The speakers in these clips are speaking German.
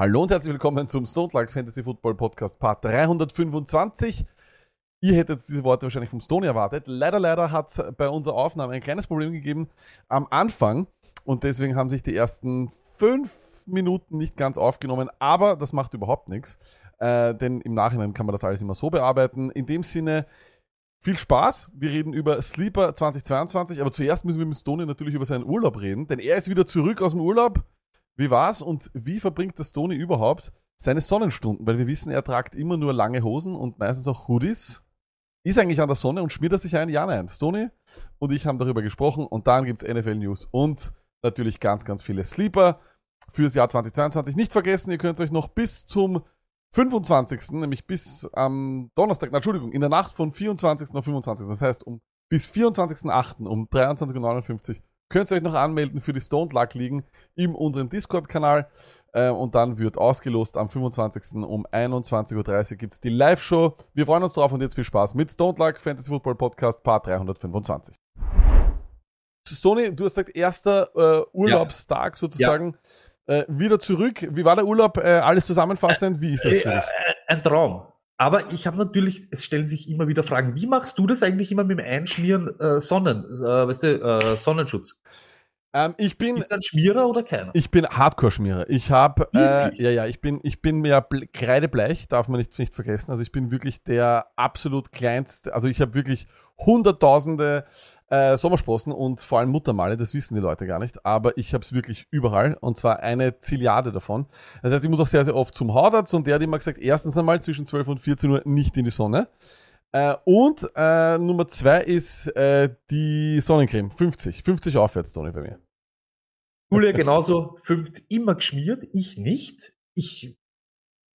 Hallo und herzlich willkommen zum Luck Fantasy Football Podcast Part 325. Ihr hättet diese Worte wahrscheinlich vom Stone erwartet. Leider, leider hat es bei unserer Aufnahme ein kleines Problem gegeben am Anfang und deswegen haben sich die ersten fünf Minuten nicht ganz aufgenommen, aber das macht überhaupt nichts, äh, denn im Nachhinein kann man das alles immer so bearbeiten. In dem Sinne, viel Spaß. Wir reden über Sleeper 2022, aber zuerst müssen wir mit Stone natürlich über seinen Urlaub reden, denn er ist wieder zurück aus dem Urlaub. Wie war's und wie verbringt das Tony überhaupt seine Sonnenstunden? Weil wir wissen, er tragt immer nur lange Hosen und meistens auch Hoodies. Ist eigentlich an der Sonne und schmiert er sich ein? Ja, nein. Stony und ich haben darüber gesprochen und dann gibt's NFL News und natürlich ganz, ganz viele Sleeper fürs Jahr 2022. Nicht vergessen, ihr könnt euch noch bis zum 25., nämlich bis am Donnerstag, Entschuldigung, in der Nacht von 24. auf 25., das heißt um bis 24.08. um 23.59 Uhr könnt ihr euch noch anmelden für die Stoned Luck Ligen in unserem Discord-Kanal. Äh, und dann wird ausgelost am 25. um 21.30 Uhr gibt's die Live-Show. Wir freuen uns drauf und jetzt viel Spaß mit Stoned Luck Fantasy Football Podcast Part 325. Stony, du hast gesagt, erster äh, Urlaubstag sozusagen. Äh, wieder zurück. Wie war der Urlaub? Äh, alles zusammenfassend, wie ist das für Äh, dich? äh, Ein Traum. Aber ich habe natürlich, es stellen sich immer wieder Fragen, wie machst du das eigentlich immer mit dem Einschmieren äh, Sonnen, äh, weißt du, äh, Sonnenschutz? Ähm, ich bin Ist ein Schmierer oder keiner? Ich bin Hardcore-Schmierer. Ich habe, äh, ja, ja, ich bin, ich bin mehr ble- kreidebleich, darf man nicht, nicht vergessen. Also ich bin wirklich der absolut kleinste, also ich habe wirklich hunderttausende äh, Sommersprossen und vor allem Muttermale, das wissen die Leute gar nicht, aber ich habe es wirklich überall und zwar eine Zilliarde davon. Das heißt, ich muss auch sehr, sehr oft zum Hautarzt und der hat immer gesagt, erstens einmal zwischen 12 und 14 Uhr nicht in die Sonne. Äh, und äh, Nummer zwei ist äh, die Sonnencreme, 50, 50 aufwärts, Toni, bei mir. Julia genauso, fünft immer geschmiert, ich nicht. Ich,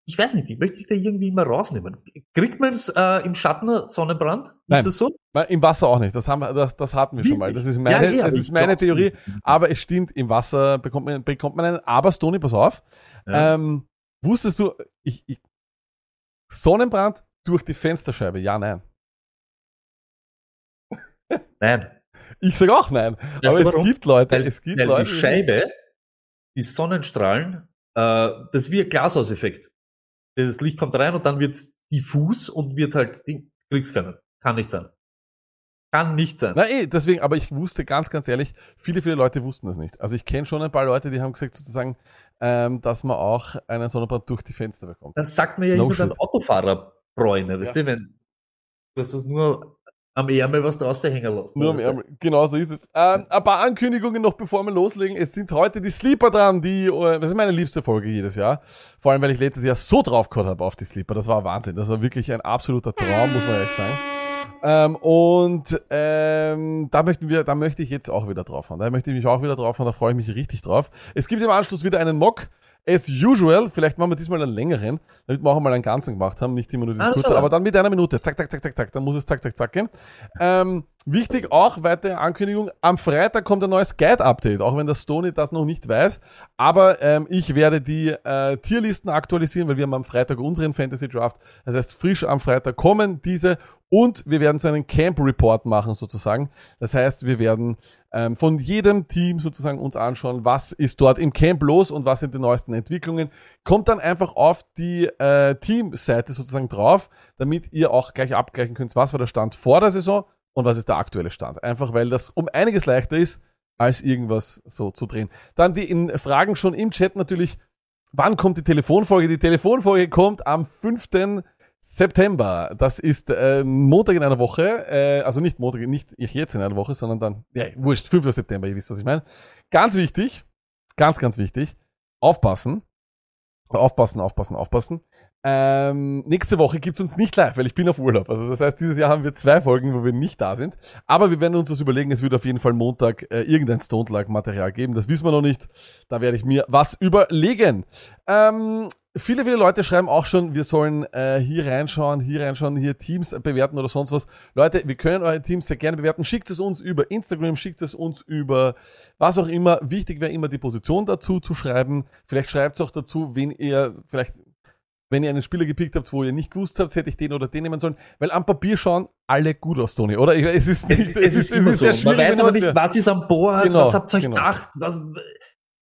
ich weiß nicht, ich möchte mich da irgendwie immer rausnehmen. Kriegt man äh, im Schatten Sonnenbrand? Ist Nein. das so? Im Wasser auch nicht. Das haben das, das hatten wir schon mal. Das ist meine, Ja, ja, das ist meine Theorie. nicht. Aber es stimmt, im Wasser bekommt man, bekommt man einen. Aber Stony, pass auf. Ja. Ähm, wusstest du, ich, ich, Sonnenbrand durch die Fensterscheibe? Ja, nein. Nein. Ich sag auch nein. Weißt aber es warum? gibt Leute, Weil, es gibt weil Leute. die Scheibe, die Sonnenstrahlen, äh, das ist wie ein Glashauseffekt. Das Licht kommt rein und dann wird's diffus und wird halt, Ding, kriegst keinen. Kann nicht sein. Kann nicht sein. Na eh, deswegen, aber ich wusste ganz, ganz ehrlich, viele, viele Leute wussten das nicht. Also ich kenne schon ein paar Leute, die haben gesagt sozusagen, ähm, dass man auch einen Sonnenbrand durch die Fenster bekommt. Das sagt mir ja No immer dann shit. Autofahrerbräune, weißt du, wenn du hast das nur am Ärmel was draußen hängen lassen. Nur am? Ärmel. Genau so ist es. Ähm, ein paar Ankündigungen noch, bevor wir loslegen. Es sind heute die Sleeper dran, die, äh, das ist meine liebste Folge jedes Jahr. Vor allem, weil ich letztes Jahr so drauf gehabt habe auf die Sleeper. Das war Wahnsinn. Das war wirklich ein absoluter Traum, muss man ehrlich sagen. Ähm, und ähm, da möchten wir, da möchte ich jetzt auch wieder drauf fahren. Da möchte ich mich auch wieder drauf fahren, da freue ich mich richtig drauf. Es gibt im Anschluss wieder einen Mock. As usual, vielleicht machen wir diesmal einen längeren, damit wir auch einmal einen ganzen gemacht haben, nicht immer nur dieses Ah, kurze, aber dann mit einer Minute. Zack, zack, zack, zack, zack. Dann muss es zack, zack, zack gehen. Ähm, wichtig auch, weitere Ankündigung, am Freitag kommt ein neues Guide-Update, auch wenn der Stony das noch nicht weiß. Aber ähm, ich werde die äh, Tierlisten aktualisieren, weil wir haben am Freitag unseren Fantasy Draft. Das heißt, frisch am Freitag kommen diese und wir werden so einen Camp Report machen sozusagen. Das heißt, wir werden ähm, von jedem Team sozusagen uns anschauen, was ist dort im Camp los und was sind die neuesten Entwicklungen. Kommt dann einfach auf die äh, Teamseite sozusagen drauf, damit ihr auch gleich abgleichen könnt, was war der Stand vor der Saison und was ist der aktuelle Stand. Einfach weil das um einiges leichter ist, als irgendwas so zu drehen. Dann die in Fragen schon im Chat natürlich, wann kommt die Telefonfolge? Die Telefonfolge kommt am 5. September. Das ist äh, Montag in einer Woche. Äh, also nicht Montag, nicht jetzt in einer Woche, sondern dann, ja, wurscht, 5. September, ihr wisst, was ich meine. Ganz wichtig, ganz, ganz wichtig, aufpassen. Aufpassen, aufpassen, aufpassen. Ähm, nächste Woche gibt's uns nicht live, weil ich bin auf Urlaub. Also das heißt, dieses Jahr haben wir zwei Folgen, wo wir nicht da sind. Aber wir werden uns das überlegen. Es wird auf jeden Fall Montag äh, irgendein Stone-Lag-Material geben. Das wissen wir noch nicht. Da werde ich mir was überlegen. Ähm, viele, viele Leute schreiben auch schon, wir sollen äh, hier reinschauen, hier reinschauen, hier Teams bewerten oder sonst was. Leute, wir können eure Teams sehr gerne bewerten. Schickt es uns über Instagram, schickt es uns über was auch immer. Wichtig wäre immer die Position dazu zu schreiben. Vielleicht schreibt es auch dazu, wen ihr vielleicht wenn ihr einen Spieler gepickt habt, wo ihr nicht gewusst habt, hätte ich den oder den nehmen sollen. Weil am Papier schauen alle gut aus, Toni, oder? Ich- Es ist, nicht, Es, es, ist, immer so. sehr Man weiß wenn aber nicht, was ist an Bord, Genau, was habt ihr euch genau. gedacht, was,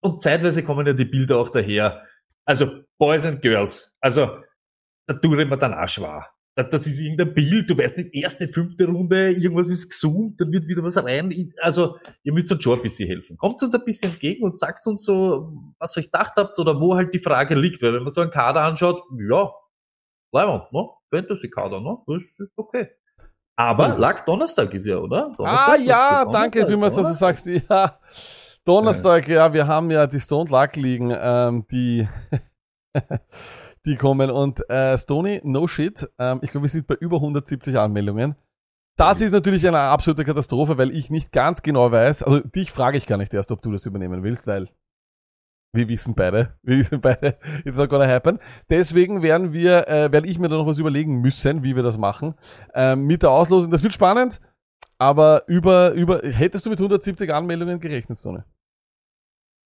und zeitweise kommen ja die Bilder auch daher. Also, Boys and Girls. Also, da tue ich mir dann auch schwer. Da- Das ist irgendein Bild, du weißt nicht, erste, fünfte Runde, irgendwas ist gesoomt, dann wird wieder was rein. Also, ihr müsst uns schon ein bisschen helfen. Kommt uns ein bisschen entgegen und sagt uns so, was ihr euch gedacht habt oder wo halt die Frage liegt. Weil wenn man so einen Kader anschaut, ja, Leiband, ne? Fantasy-Kader, ne? Das ist okay. So Aber es. Lack Donnerstag ist ja, oder? Ah Donnerstag, das ja, danke, wie man das so sagst. Ja. Donnerstag, ja, wir haben ja die Stone Luck liegen, ähm, die, die kommen und äh, Stony, no shit. Ähm, ich glaube, wir sind bei über 170 Anmeldungen. Das ist natürlich eine absolute Katastrophe, weil ich nicht ganz genau weiß, also dich frage ich gar nicht erst, ob du das übernehmen willst, weil wir wissen beide, wir wissen beide, it's not gonna happen. Deswegen werden wir, äh, werde ich mir da noch was überlegen müssen, wie wir das machen. Ähm, mit der Auslosung, das wird spannend, aber über, über, hättest du mit 170 Anmeldungen gerechnet, Stone?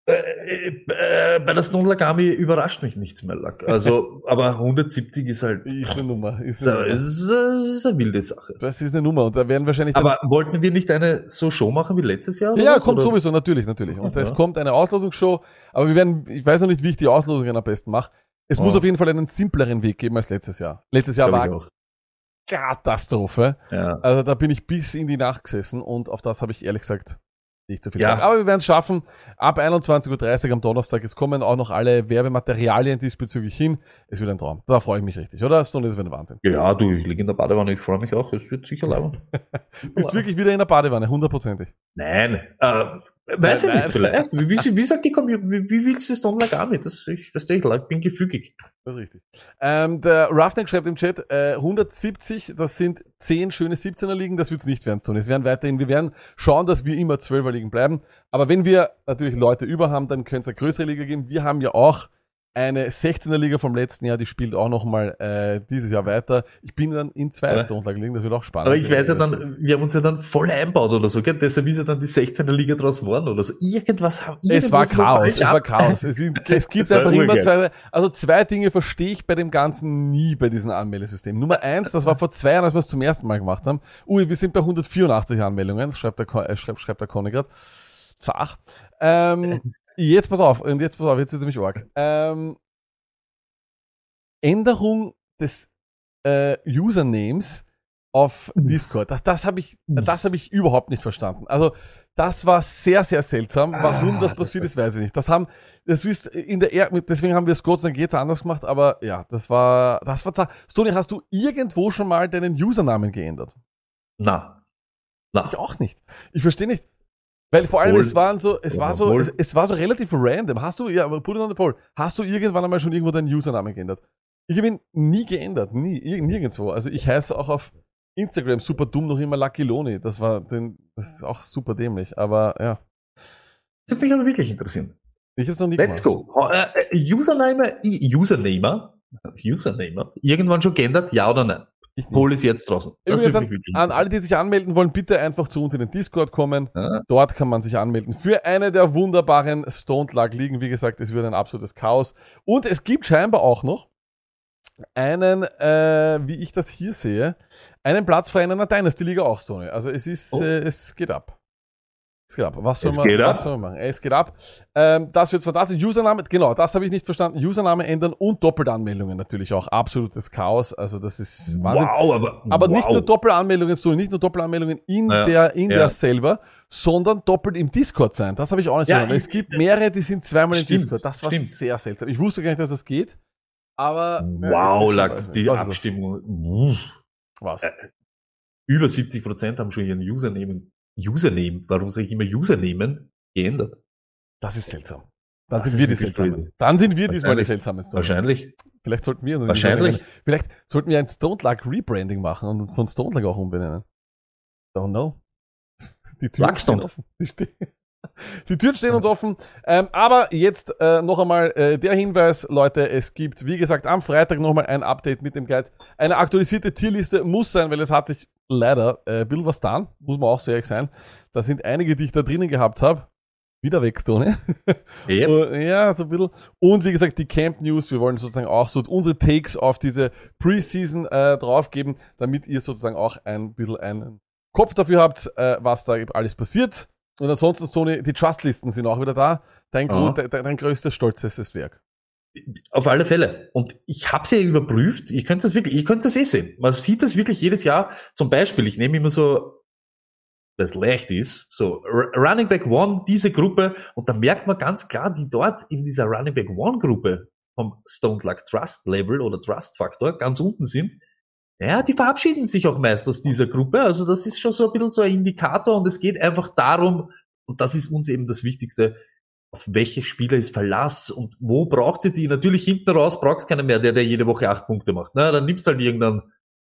Äh, äh, bei der Stone Lagami überrascht mich nichts mehr, Lack. Also, aber 170 ist halt, Ist eine Nummer, ist eine Nummer. ist, äh, ist eine wilde Sache. Das ist eine Nummer und da werden wahrscheinlich Aber wollten wir nicht eine so Show machen wie letztes Jahr? Ja, was, kommt oder? sowieso, natürlich, natürlich. Und Ja. es kommt eine Auslosungsshow, aber wir werden, ich weiß noch nicht, wie ich die Auslosungen am besten mache. Es muss Ja. auf jeden Fall einen simpleren Weg geben als letztes Jahr. Letztes Jahr war. Katastrophe. Ja. Also da bin ich bis in die Nacht gesessen und auf das habe ich ehrlich gesagt nicht so viel Ja. Aber wir werden es schaffen. Ab 21.30 Uhr am Donnerstag. Es kommen auch noch alle Werbematerialien diesbezüglich hin. Es wird ein Traum. Da freue ich mich richtig, oder? Stone, das wird ein Wahnsinn. ja, du, ich liege in der Badewanne, ich freue mich auch, es wird sicher laufen. Bist wirklich wieder in der Badewanne, hundertprozentig. Nein, äh, weiß ich Nein, nein. nicht, vielleicht. Wie, wie, wie sagt die Community, wie, wie willst du das Stone Lagami? Das, ich, das ich, ich bin gefügig. Das ist richtig. Ähm, der Roughneck schreibt im Chat, äh, 170, das sind 10 schöne 17er Ligen, das wird's nicht werden, Tony. Es werden weiterhin, wir werden schauen, dass wir immer 12er Ligen bleiben. Aber wenn wir natürlich Leute über haben, dann könnte es eine größere Liga geben. Wir haben ja auch eine 16er Liga vom letzten Jahr, die spielt auch nochmal äh, dieses Jahr weiter. Ich bin dann in zwei Ja. Ligen, das wird auch spannend. Aber ich weiß ja dann, wir haben uns ja dann voll einbaut oder so, gell? Deshalb ist ja dann die 16er Liga draus geworden oder so. Irgendwas haben, Es war Chaos, es war Chaos. Es, sind, es gibt einfach immer zwei, also zwei Dinge verstehe ich bei dem Ganzen nie bei diesem Anmeldesystem. Nummer eins, das war vor zwei Jahren, als wir es zum ersten Mal gemacht haben. Ui, wir sind bei 184 Anmeldungen, schreibt der, äh, schreibt, schreibt der Conny grad. Zach. Ähm, jetzt pass auf, und jetzt pass auf, jetzt wird's nämlich arg. Ähm, Änderung des äh, Usernames auf Discord. Das, das habe ich, das habe ich überhaupt nicht verstanden. Also das war sehr, sehr seltsam. Warum Ah, das das passiert ist, weiß ich nicht. Das haben, das ist in der, er deswegen haben wir es Gott sei Dank jetzt anders gemacht, aber ja, das war, das war, Stony, hast du irgendwo schon mal deinen Usernamen geändert? Na. Na. Ich auch nicht. Ich verstehe nicht. Weil vor allem, Wohl. es waren so, es Ja, war so, es, es war so relativ random. Hast du, ja, put it on the poll. Hast du irgendwann einmal schon irgendwo deinen Usernamen geändert? Ich habe ihn nie geändert. Nie, ir- nirgendwo. Also ich heiße auch auf Instagram super dumm noch immer Lucky Loni. Das war, den, das ist auch super dämlich. Aber ja, Das würde mich aber wirklich interessieren. ich habe es noch nie Let's gemacht. go. Äh, äh, Username, Usernamer, Usernamer, irgendwann schon geändert, ja oder nein? Ich nicht. Hol es jetzt draußen. Übrigens an, an alle, die sich anmelden wollen, bitte einfach zu uns in den Discord kommen. Ja. Dort kann man sich anmelden für eine der wunderbaren Stoned Lag Ligen. Wie gesagt, es wird ein absolutes Chaos. Und es gibt scheinbar auch noch einen, äh, wie ich das hier sehe, einen Platz frei in einer Dynasty Liga auch, Stone. Also es ist, Oh. äh, es geht ab. Es geht ab. Was soll man, was ab? soll man machen? Es geht ab. Ähm, das wird fantastisch. Username, genau, das habe ich nicht verstanden. Username ändern und Doppelanmeldungen natürlich auch. Absolutes Chaos. Also das ist Wahnsinn. Wow, aber, Aber nicht wow. nur Doppelanmeldungen, so nicht nur Doppelanmeldungen in Ja, der in ja. der selber, sondern doppelt im Discord sein. Das habe ich auch nicht Ja, verstanden. Es gibt mehrere, die sind zweimal im Stimmt, Discord. Das war stimmt. sehr seltsam. Ich wusste gar nicht, dass das geht. Aber ja, Wow, ist lag die was? Abstimmung. Was? Äh, Über 70 Prozent haben schon ihren Username, Username, warum sage ich immer Usernamen, geändert. Das ist seltsam. Dann Das sind wir die Seltsamen. Dann sind wir diesmal die. Seltsamen. Wahrscheinlich. Vielleicht sollten wir uns Wahrscheinlich. Vielleicht sollten wir ein Stone Luck Rebranding machen und uns von Stone Luck auch umbenennen. Don't know. Die Türen Luckstone. stehen offen. Die, ste die Türen stehen uns offen. Ähm, aber jetzt äh, noch einmal äh, der Hinweis, Leute, es gibt, wie gesagt, am Freitag nochmal ein Update mit dem Guide. Eine aktualisierte Tierliste muss sein, weil es hat sich leider äh, ein bisschen was getan, muss man auch sehr ehrlich sein. Da sind einige, die ich da drinnen gehabt habe. Wieder weg, Stone. Yep. Ja, so ein bisschen. Und wie gesagt, die Camp News, wir wollen sozusagen auch so unsere Takes auf diese Preseason äh, draufgeben, damit ihr sozusagen auch ein bisschen einen Kopf dafür habt, äh, was da alles passiert. Und ansonsten, Tony, die Trustlisten sind auch wieder da. Dein, gro- dein, dein größtes, stolzestes Werk. Auf alle Fälle. Und ich habe es ja überprüft. Ich könnte das wirklich, ich könnte das eh sehen. Man sieht das wirklich jedes Jahr. Zum Beispiel, ich nehme immer so, was leicht ist, so Running Back One, diese Gruppe, und da merkt man ganz klar, die dort in dieser Running Back One Gruppe vom Stone Luck Trust Level oder Trust Faktor ganz unten sind. Ja, die verabschieden sich auch meist aus dieser Gruppe. Also das ist schon so ein bisschen so ein Indikator und es geht einfach darum, und das ist uns eben das Wichtigste, auf welche Spieler ist Verlass und wo braucht sie die? Natürlich hinten raus braucht es keinen mehr, der, der jede Woche acht Punkte macht. Na, dann nimmst halt irgendeinen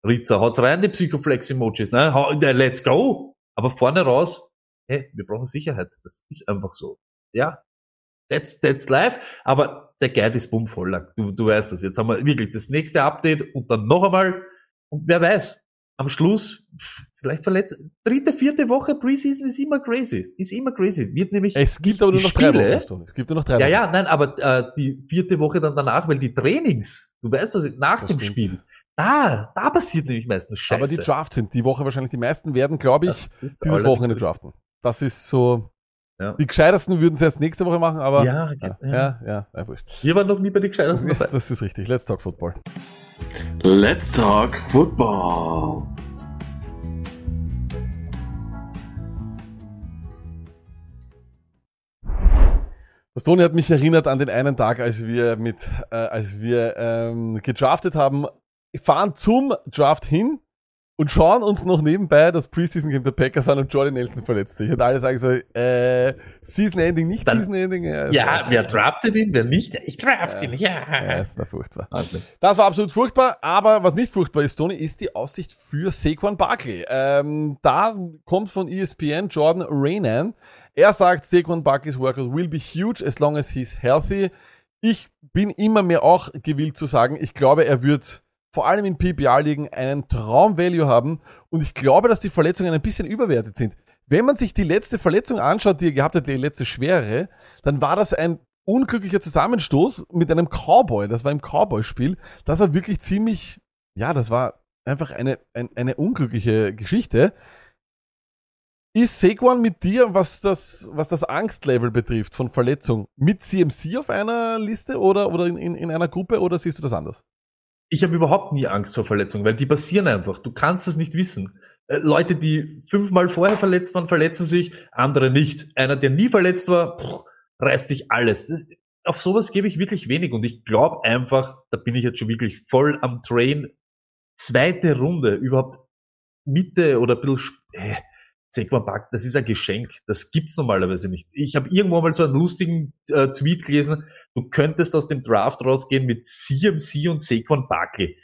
Ritzer, haut's rein, die Psychoflex-Emojis, ne? Let's go! Aber vorne raus, hey, wir brauchen Sicherheit. Das ist einfach so. Ja, that's, that's life. Aber der Guide ist bummvoll. Du, du weißt das. Jetzt haben wir wirklich das nächste Update und dann noch einmal. Und wer weiß, am Schluss, vielleicht verletzt, dritte, vierte Woche Preseason ist immer crazy. Ist immer crazy. Wird nämlich Es gibt aber nur noch drei Spiele- Wochen, Stone. Es gibt nur noch drei ja, Wochen. ja, nein, aber äh, die vierte Woche dann danach, weil die Trainings, du weißt was, nach Das dem stimmt. Spiel, da, da passiert nämlich meistens Scheiße. Aber die Drafts sind die Woche wahrscheinlich die meisten werden, glaube ich, dieses Wochenende draften. Das ist so. Ja. Die gescheitesten würden es erst nächste Woche machen, aber Ja, ja, ja. ja, ja, ja, wurscht. Wir waren noch nie bei den Gescheitersten dabei. Das ist richtig. Let's talk Football. Let's talk football. Das Toni hat mich erinnert an den einen Tag, als wir mit, äh, als wir ähm, gedraftet haben, fahren zum Draft hin und schauen uns noch nebenbei das Preseason Game der Packers an und Jordan Nelson verletzt sich. Und alle sagen so, äh, Season Ending, nicht Dann- Season Ending. Ja, es Ja, wer draftet ihn, wer nicht? Ich draft ihn, ja, ja. es war furchtbar. Wahnsinn. Das war absolut furchtbar, aber was nicht furchtbar ist, Tony, ist die Aussicht für Saquon Barkley. Ähm, da kommt von ESPN Jordan Rainan. Er sagt, Saquon Barkley's workload will be huge as long as he's healthy. Ich bin immer mehr auch gewillt zu sagen, ich glaube, er wird vor allem in PPR-Ligen einen Traum-Value haben und ich glaube, dass die Verletzungen ein bisschen überwertet sind. Wenn man sich die letzte Verletzung anschaut, die er gehabt hat, die letzte schwere, dann war das ein unglücklicher Zusammenstoß mit einem Cowboy. Das war im Cowboy-Spiel. Das war wirklich ziemlich, ja, das war einfach eine, ein, eine unglückliche Geschichte. Ist Saquon mit dir, was das, was das Angstlevel betrifft von Verletzung, mit CMC auf einer Liste oder, oder in, in einer Gruppe oder siehst du das anders? Ich habe überhaupt nie Angst vor Verletzungen, weil die passieren einfach. Du kannst es nicht wissen. Äh, Leute, die fünfmal vorher verletzt waren, verletzen sich, andere nicht. Einer, der nie verletzt war, pff, reißt sich alles. Das, auf sowas gebe ich wirklich wenig und ich glaube einfach, da bin ich jetzt schon wirklich voll am Train. Zweite Runde, überhaupt Mitte oder ein bisschen, äh, Saquon Barkley, das ist ein Geschenk. Das gibt's normalerweise nicht. Ich habe irgendwo mal so einen lustigen äh, Tweet gelesen. Du könntest aus dem Draft rausgehen mit CMC und Saquon Barkley.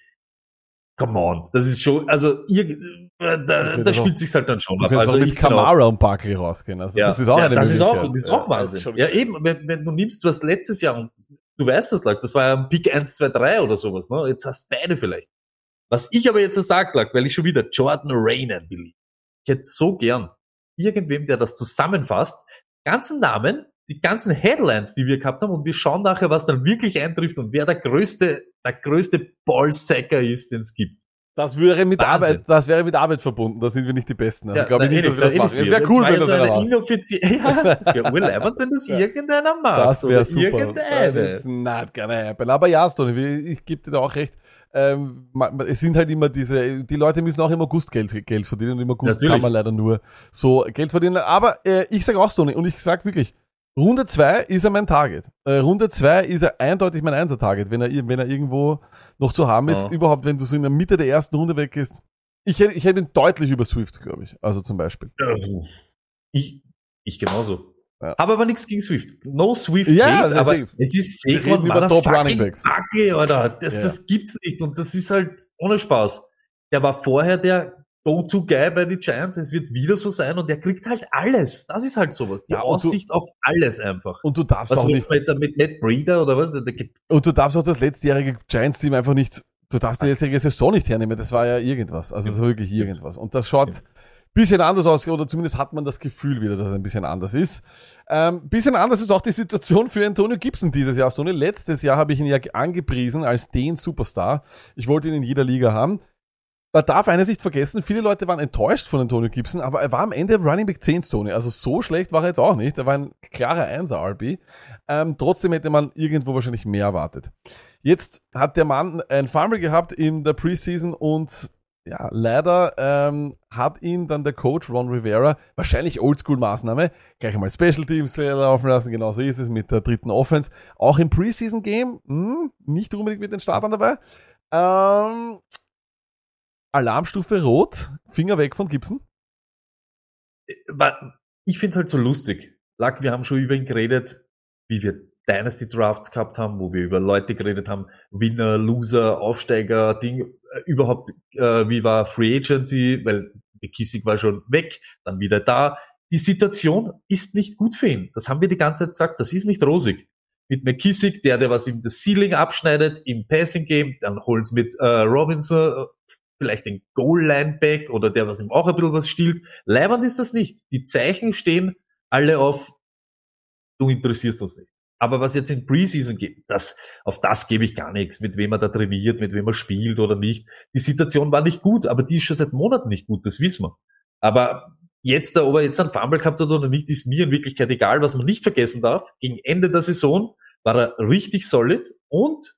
Come on, das ist schon, also ihr, äh, da, da auch- spielt sich's halt dann schon ab. Also mit Kamara und Barkley rausgehen. Also ja, das ist auch ja, eine das ist auch, das ist auch Ja, Wahnsinn. ja, eben, wenn, wenn du nimmst, was letztes Jahr und du weißt das, das war ja ein Pick 1, 2, 3 oder sowas, ne? Jetzt hast du beide vielleicht. Was ich aber jetzt sag, Lack, weil ich schon wieder Jordan Rainan will. Ich hätte so gern irgendwem, der das zusammenfasst, ganzen Namen, die ganzen Headlines, die wir gehabt haben und wir schauen nachher, was dann wirklich eintrifft und wer der größte, der größte Ballsacker ist, den es gibt. Das wäre mit Wahnsinn. Arbeit, das wäre mit Arbeit verbunden. Da sind wir nicht die Besten. Also Ja, ich glaube nicht, dass wir das machen. Es wäre cool, wenn das so einer eine macht. ja, das wäre urleibend, wenn das irgendeiner macht. Das wäre super. Irgendeine. Not gonna happen. Aber ja, Stone, ich, gebe dir da auch recht. Ähm, es sind halt immer diese, die Leute müssen auch im August Geld, Geld verdienen und im August Natürlich. kann man leider nur so Geld verdienen. Aber äh, ich sage auch Stone und ich sag wirklich, Runde zwei ist er mein Target. Äh, Runde zwei ist er eindeutig mein Einser-Target, wenn er, wenn er irgendwo noch zu haben ist. Ja. Überhaupt, wenn du so in der Mitte der ersten Runde weg ist. Ich hätte, ich hätte ihn deutlich über Swift, glaube ich. Also zum Beispiel. Ja, Ich, ich genauso. Habe aber nichts gegen Swift. No Swift Ja, hate, das aber ist- es ist Saquon über Top Running Backs. Backe, Alter. Das, Ja. das gibt's nicht. Und das ist halt ohne Spaß. Der war vorher der Go-To-Guy bei den Giants. Es wird wieder so sein und der kriegt halt alles. Das ist halt sowas. Die Ja, und du- Aussicht auf alles einfach. Und du darfst Was auch macht nicht, jetzt mit Matt Breeder oder was? Und du darfst auch das letztjährige Giants-Team einfach nicht, du darfst die letztjährige Saison nicht hernehmen. Das war ja irgendwas. Also das war wirklich irgendwas. Und das schaut bisschen anders aus, oder zumindest hat man das Gefühl wieder, dass es ein bisschen anders ist. Ähm, bisschen anders ist auch die Situation für Antonio Gibson dieses Jahr. Stoney, letztes Jahr habe ich ihn ja angepriesen als den Superstar. Ich wollte ihn in jeder Liga haben. Man darf eines nicht vergessen, viele Leute waren enttäuscht von Antonio Gibson, aber er war am Ende Running Back 10 Stoney. Also so schlecht war er jetzt auch nicht. Er war ein klarer 1er RB. Ähm, trotzdem hätte man irgendwo wahrscheinlich mehr erwartet. Jetzt hat der Mann ein Fumble gehabt in der Preseason und ja, leider ähm, hat ihn dann der Coach Ron Rivera, wahrscheinlich Oldschool-Maßnahme, gleich einmal Special Teams laufen lassen, genauso ist es mit der dritten Offense. Auch im Preseason-Game, hm, nicht unbedingt mit den Startern dabei. Ähm, Alarmstufe Rot, Finger weg von Gibson. Ich find's halt so lustig. Lack, wir haben schon über ihn geredet, wie wir Dynasty Drafts gehabt haben, wo wir über Leute geredet haben, Winner, Loser, Aufsteiger, Ding, äh, überhaupt, äh, wie war Free Agency, weil McKissick war schon weg, dann wieder da. Die Situation ist nicht gut für ihn. Das haben wir die ganze Zeit gesagt. Das ist nicht rosig. Mit McKissick, der, der was ihm das Ceiling abschneidet im Passing Game, dann holt's mit äh, Robinson, äh, vielleicht den Goal Line Back oder der, was ihm auch ein bisschen was stiehlt. Leiband ist das nicht. Die Zeichen stehen alle auf, du interessierst uns nicht. Aber was jetzt in Preseason geht, das, auf das gebe ich gar nichts, mit wem er da trainiert, mit wem er spielt oder nicht. Die Situation war nicht gut, aber die ist schon seit Monaten nicht gut, das wissen wir. Aber jetzt, ob er jetzt einen Fumble gehabt hat oder nicht, ist mir in Wirklichkeit egal. Was man nicht vergessen darf, gegen Ende der Saison war er richtig solid und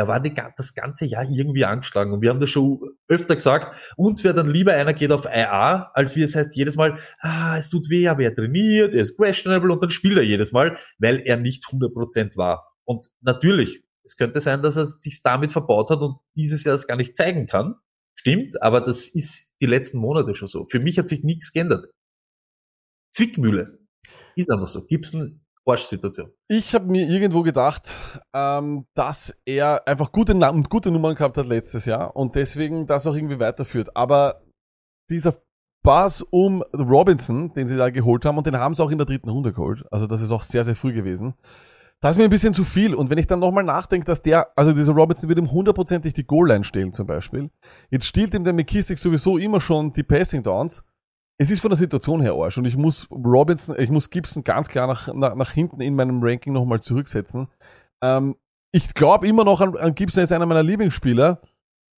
er war die, das ganze Jahr irgendwie angeschlagen. Und wir haben das schon öfter gesagt, uns wäre dann lieber einer geht auf IA, als wie es heißt jedes Mal, ah, es tut weh, aber er trainiert, er ist questionable und dann spielt er jedes Mal, weil er nicht 100% war. Und natürlich, es könnte sein, dass er sich damit verbaut hat und dieses Jahr es gar nicht zeigen kann. Stimmt, aber das ist die letzten Monate schon so. Für mich hat sich nichts geändert. Zwickmühle. Ist einfach so. Gibson, Arschsituation. Ich habe mir irgendwo gedacht, ähm, dass er einfach gute, Na und gute Nummern gehabt hat letztes Jahr und deswegen das auch irgendwie weiterführt. Aber dieser Buzz um Robinson, den sie da geholt haben, und den haben sie auch in der dritten Runde geholt, also das ist auch sehr, sehr früh gewesen, das ist mir ein bisschen zu viel. Und wenn ich dann nochmal nachdenke, dass der, also dieser Robinson wird ihm hundertprozentig die Goal-Line stehlen zum Beispiel. Jetzt stiehlt ihm der McKissick sowieso immer schon die Passing Downs. Es ist von der Situation her Arsch und ich muss Robinson, ich muss Gibson ganz klar nach, nach, nach hinten in meinem Ranking nochmal zurücksetzen. Ähm, ich glaube immer noch an, an Gibson ist einer meiner Lieblingsspieler,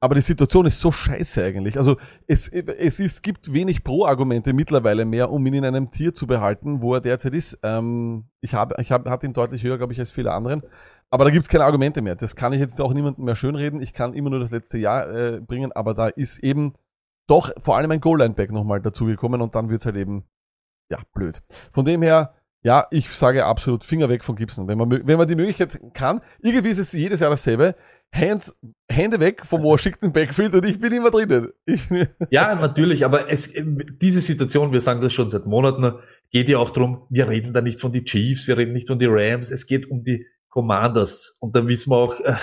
aber die Situation ist so scheiße eigentlich. Also es, es ist, gibt wenig Pro-Argumente mittlerweile mehr, um ihn in einem Tier zu behalten, wo er derzeit ist. Ähm, ich habe, ich habe, hatte ihn deutlich höher, glaube ich, als viele anderen. Aber da gibt's keine Argumente mehr. Das kann ich jetzt auch niemandem mehr schönreden. Ich kann immer nur das letzte Jahr äh, bringen, aber da ist eben doch vor allem ein Goal-Line-Back nochmal dazugekommen und dann wird's halt eben, ja, blöd. Von dem her, ja, ich sage absolut Finger weg von Gibson. Wenn man, wenn man die Möglichkeit kann, irgendwie ist es jedes Jahr dasselbe. Hands, Hände weg vom Washington Backfield und ich bin immer drinnen. Ja, natürlich, aber es, diese Situation, wir sagen das schon seit Monaten, geht ja auch drum. wir reden da nicht von die Chiefs, wir reden nicht von die Rams, es geht um die Commanders. Und da wissen wir auch, äh,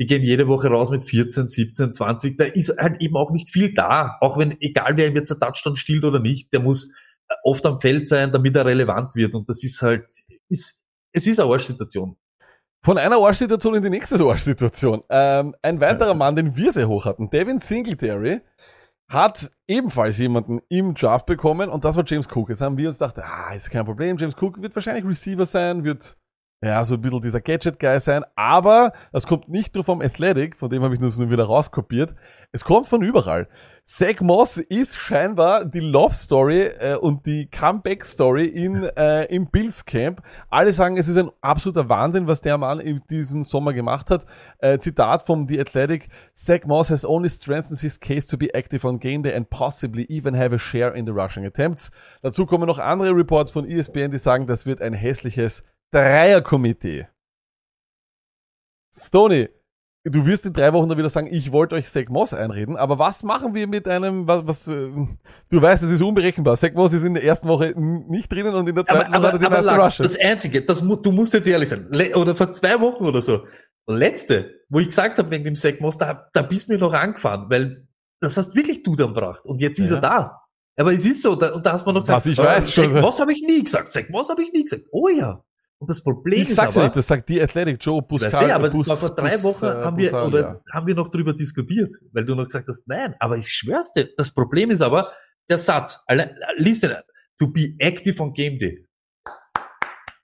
die gehen jede Woche raus mit 14, 17, 20. Da ist halt eben auch nicht viel da. Auch wenn, egal wer ihm jetzt einen Touchdown stiehlt oder nicht, der muss äh, oft am Feld sein, damit er relevant wird. Und das ist halt, ist, es ist eine Arschsituation. Von einer Arschsituation in die nächste Arschsituation. Ähm, ein weiterer Mann, den wir sehr hoch hatten, Devin Singletary, hat ebenfalls jemanden im Draft bekommen und das war James Cook. Jetzt haben wir uns gedacht, ah, ist kein Problem, James Cook wird wahrscheinlich Receiver sein, wird ja so ein bisschen dieser Gadget-Guy sein, aber das kommt nicht nur vom Athletic, von dem habe ich das nur wieder rauskopiert, es kommt von überall. Zach Moss ist scheinbar die Love Story äh, und die Comeback Story in äh, im Bills Camp. Alle sagen, es ist ein absoluter Wahnsinn, was der Mann in diesem Sommer gemacht hat. Äh, Zitat vom The Athletic: Zach Moss has only strengthened his case to be active on game day and possibly even have a share in the rushing attempts. Dazu kommen noch andere Reports von ESPN, die sagen, das wird ein hässliches Dreier-Komitee. Stoney, du wirst in drei Wochen dann wieder sagen, ich wollte euch Zach Moss einreden, aber was machen wir mit einem, was, was äh, du weißt, es ist unberechenbar. Zach Moss ist in der ersten Woche nicht drinnen und in der zweiten aber, Woche hat er den ersten Rusher. das Einzige, das, du musst jetzt ehrlich sein, oder vor zwei Wochen oder so, letzte, wo ich gesagt habe wegen dem Segmos, da, da bist du mir noch angefahren, weil das hast wirklich du dann gebracht und jetzt ist Ja. er da. Aber es ist so, da, und da hast man noch gesagt, Was ich weiß schon. Segmos habe ich nie gesagt, Segmos habe ich nie gesagt. Oh ja. Und das Problem Ich ist sag's ja aber, nicht, das sagt die Athletic Joe ich weiß Buscal. ja, aber Bus, das war vor drei Bus, Wochen, äh, haben wir, oder ja. haben wir noch drüber diskutiert, weil du noch gesagt hast, nein, aber ich schwör's dir, das Problem ist aber, der Satz, allein, listen, to be active on game day.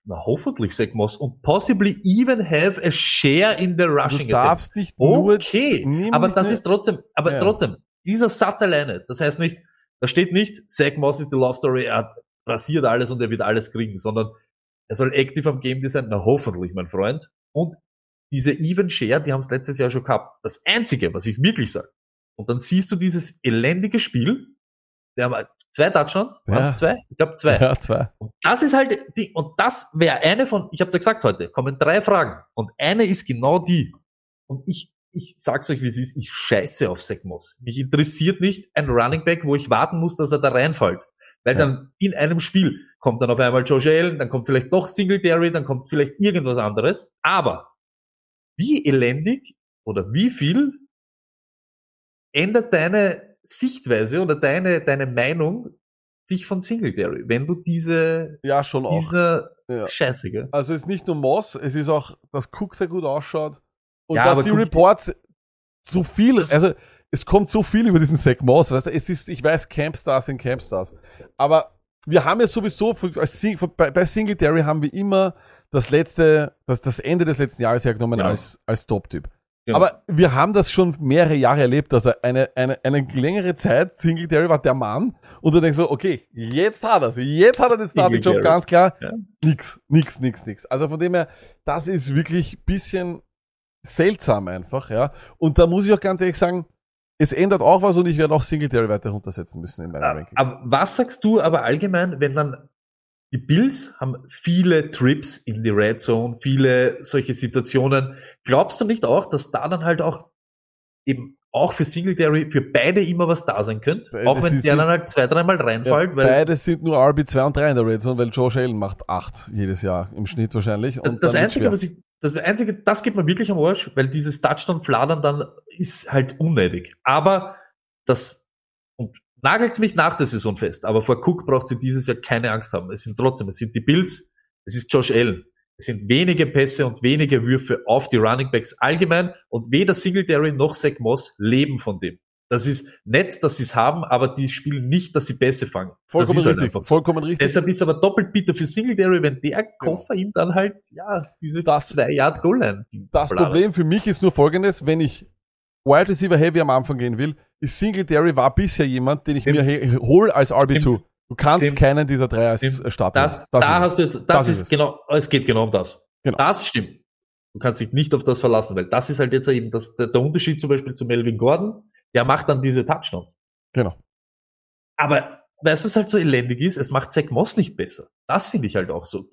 Na, hoffentlich, sagt Moss, und possibly even have a share in the Du rushing attack. darfst nicht nur Okay, aber das ist trotzdem, aber Ja. trotzdem, dieser Satz alleine, das heißt nicht, da steht nicht, Zach Moss ist die Love Story, er rasiert alles und er wird alles kriegen, sondern er soll active am Game Design, na hoffentlich, mein Freund. Und diese Even Share, die haben es letztes Jahr schon gehabt. Das Einzige, was ich wirklich sage, und dann siehst du dieses elendige Spiel, wir haben zwei Touchdowns, Ja. waren's zwei? Ich glaube zwei. Ja, zwei. Und das ist halt die, und das wäre eine von, ich habe da gesagt heute, kommen drei Fragen. Und eine ist genau die. Und ich, ich sag's euch, wie es ist, ich scheiße auf Moss. Mich interessiert nicht ein Running Back, wo ich warten muss, dass er da reinfällt. Weil Ja. dann in einem Spiel kommt dann auf einmal Josh Allen, dann kommt vielleicht doch Singletary, dann kommt vielleicht irgendwas anderes. Aber wie elendig oder wie viel ändert deine Sichtweise oder deine, deine Meinung sich von Singletary, wenn du diese, Ja, schon auch. dieser Ja. Scheiße, gell? Also es ist nicht nur Moss, es ist auch, dass Cook sehr gut ausschaut und Ja, dass die Cook- Reports so viel, also es kommt so viel über diesen Zach Moss, weißt du, es ist, ich weiß, Campstars sind Campstars, aber wir haben ja sowieso, bei, Singletary haben wir immer das letzte, das, das Ende des letzten Jahres hergenommen Genau. als, als Top-Typ. Genau. Aber wir haben das schon mehrere Jahre erlebt, dass er eine, eine, eine längere Zeit, Singletary war der Mann, und du denkst so, okay, jetzt hat er's, jetzt hat er den Starting-Job, ganz klar. Ja. Nix, nix, nix, nix. Also von dem her, das ist wirklich bisschen seltsam einfach, ja. Und da muss ich auch ganz ehrlich sagen, es ändert auch was und ich werde auch Singletary weiter runtersetzen müssen in meinen Rankings. Aber was sagst du aber allgemein, wenn dann die Bills haben viele Trips in die Red Zone, viele solche Situationen. Glaubst du nicht auch, dass da dann halt auch eben auch für Singletary, für beide immer was da sein könnte? Beide auch wenn der dann halt zwei, dreimal ja, reinfällt, weil beide sind nur RB2 und 3 in der Red Zone, weil Josh Allen macht 8 jedes Jahr im Schnitt wahrscheinlich. Und das Einzige, schwer. was ich, das Einzige, das geht mir wirklich am Arsch, weil dieses Touchdown-Fladern dann ist halt unnötig. Aber das, und nagelt's mich nach der Saison fest, aber vor Cook braucht sie dieses Jahr keine Angst haben. Es sind trotzdem, es sind die Bills, es ist Josh Allen. Es sind wenige Pässe und wenige Würfe auf die Running Backs allgemein und weder Singletary noch Zach Moss leben von dem. Das ist nett, dass sie es haben, aber die spielen nicht, dass sie Pässe fangen. Vollkommen halt richtig, so. vollkommen richtig. Deshalb ist aber doppelt bitter für Singletary, wenn der Koffer ihm dann halt, ja, diese Das- zwei Yard Goal. Das Problem für mich ist nur folgendes, wenn ich Wide Receiver Heavy am Anfang gehen will, ist Singletary war bisher jemand, den ich Stimmt. mir he- hol als RB2. Stimmt. Du kannst Stimmt. keinen dieser drei als Stimmt. äh, Starter. Das, holen. da ist hast es. du jetzt, das, Das ist ist, es. genau, es geht genau um das. Genau. Das stimmt. Du kannst dich nicht auf das verlassen, weil das ist halt jetzt eben das, der, der Unterschied zum Beispiel zu Melvin Gordon. Der macht dann diese Touchdowns. Genau. Aber weißt du, was halt so elendig ist? Es macht Zach Moss nicht besser. Das finde ich halt auch so.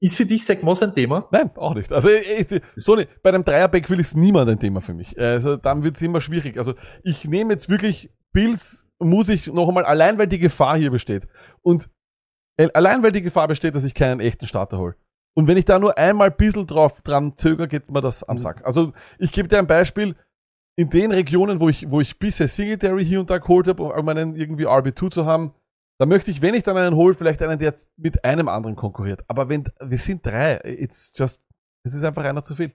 Ist für dich Zach Moss ein Thema? Nein, auch nicht. Also äh, so ne, bei einem Dreier-Backfield ist niemand ein Thema für mich. Also dann wird es immer schwierig. Also ich nehme jetzt wirklich Bills, muss ich noch einmal, allein weil die Gefahr hier besteht. Und äh, allein weil die Gefahr besteht, dass ich keinen echten Starter hole. Und wenn ich da nur einmal ein bisschen drauf dran zögere, geht mir das am Mhm. Sack. Also ich gebe dir ein Beispiel. In den Regionen, wo ich, wo ich bisher Singletary hier und da geholt habe, um einen irgendwie RB2 zu haben, da möchte ich, wenn ich dann einen hole, vielleicht einen, der mit einem anderen konkurriert. Aber wenn, wir sind drei, it's just, es ist einfach einer zu viel.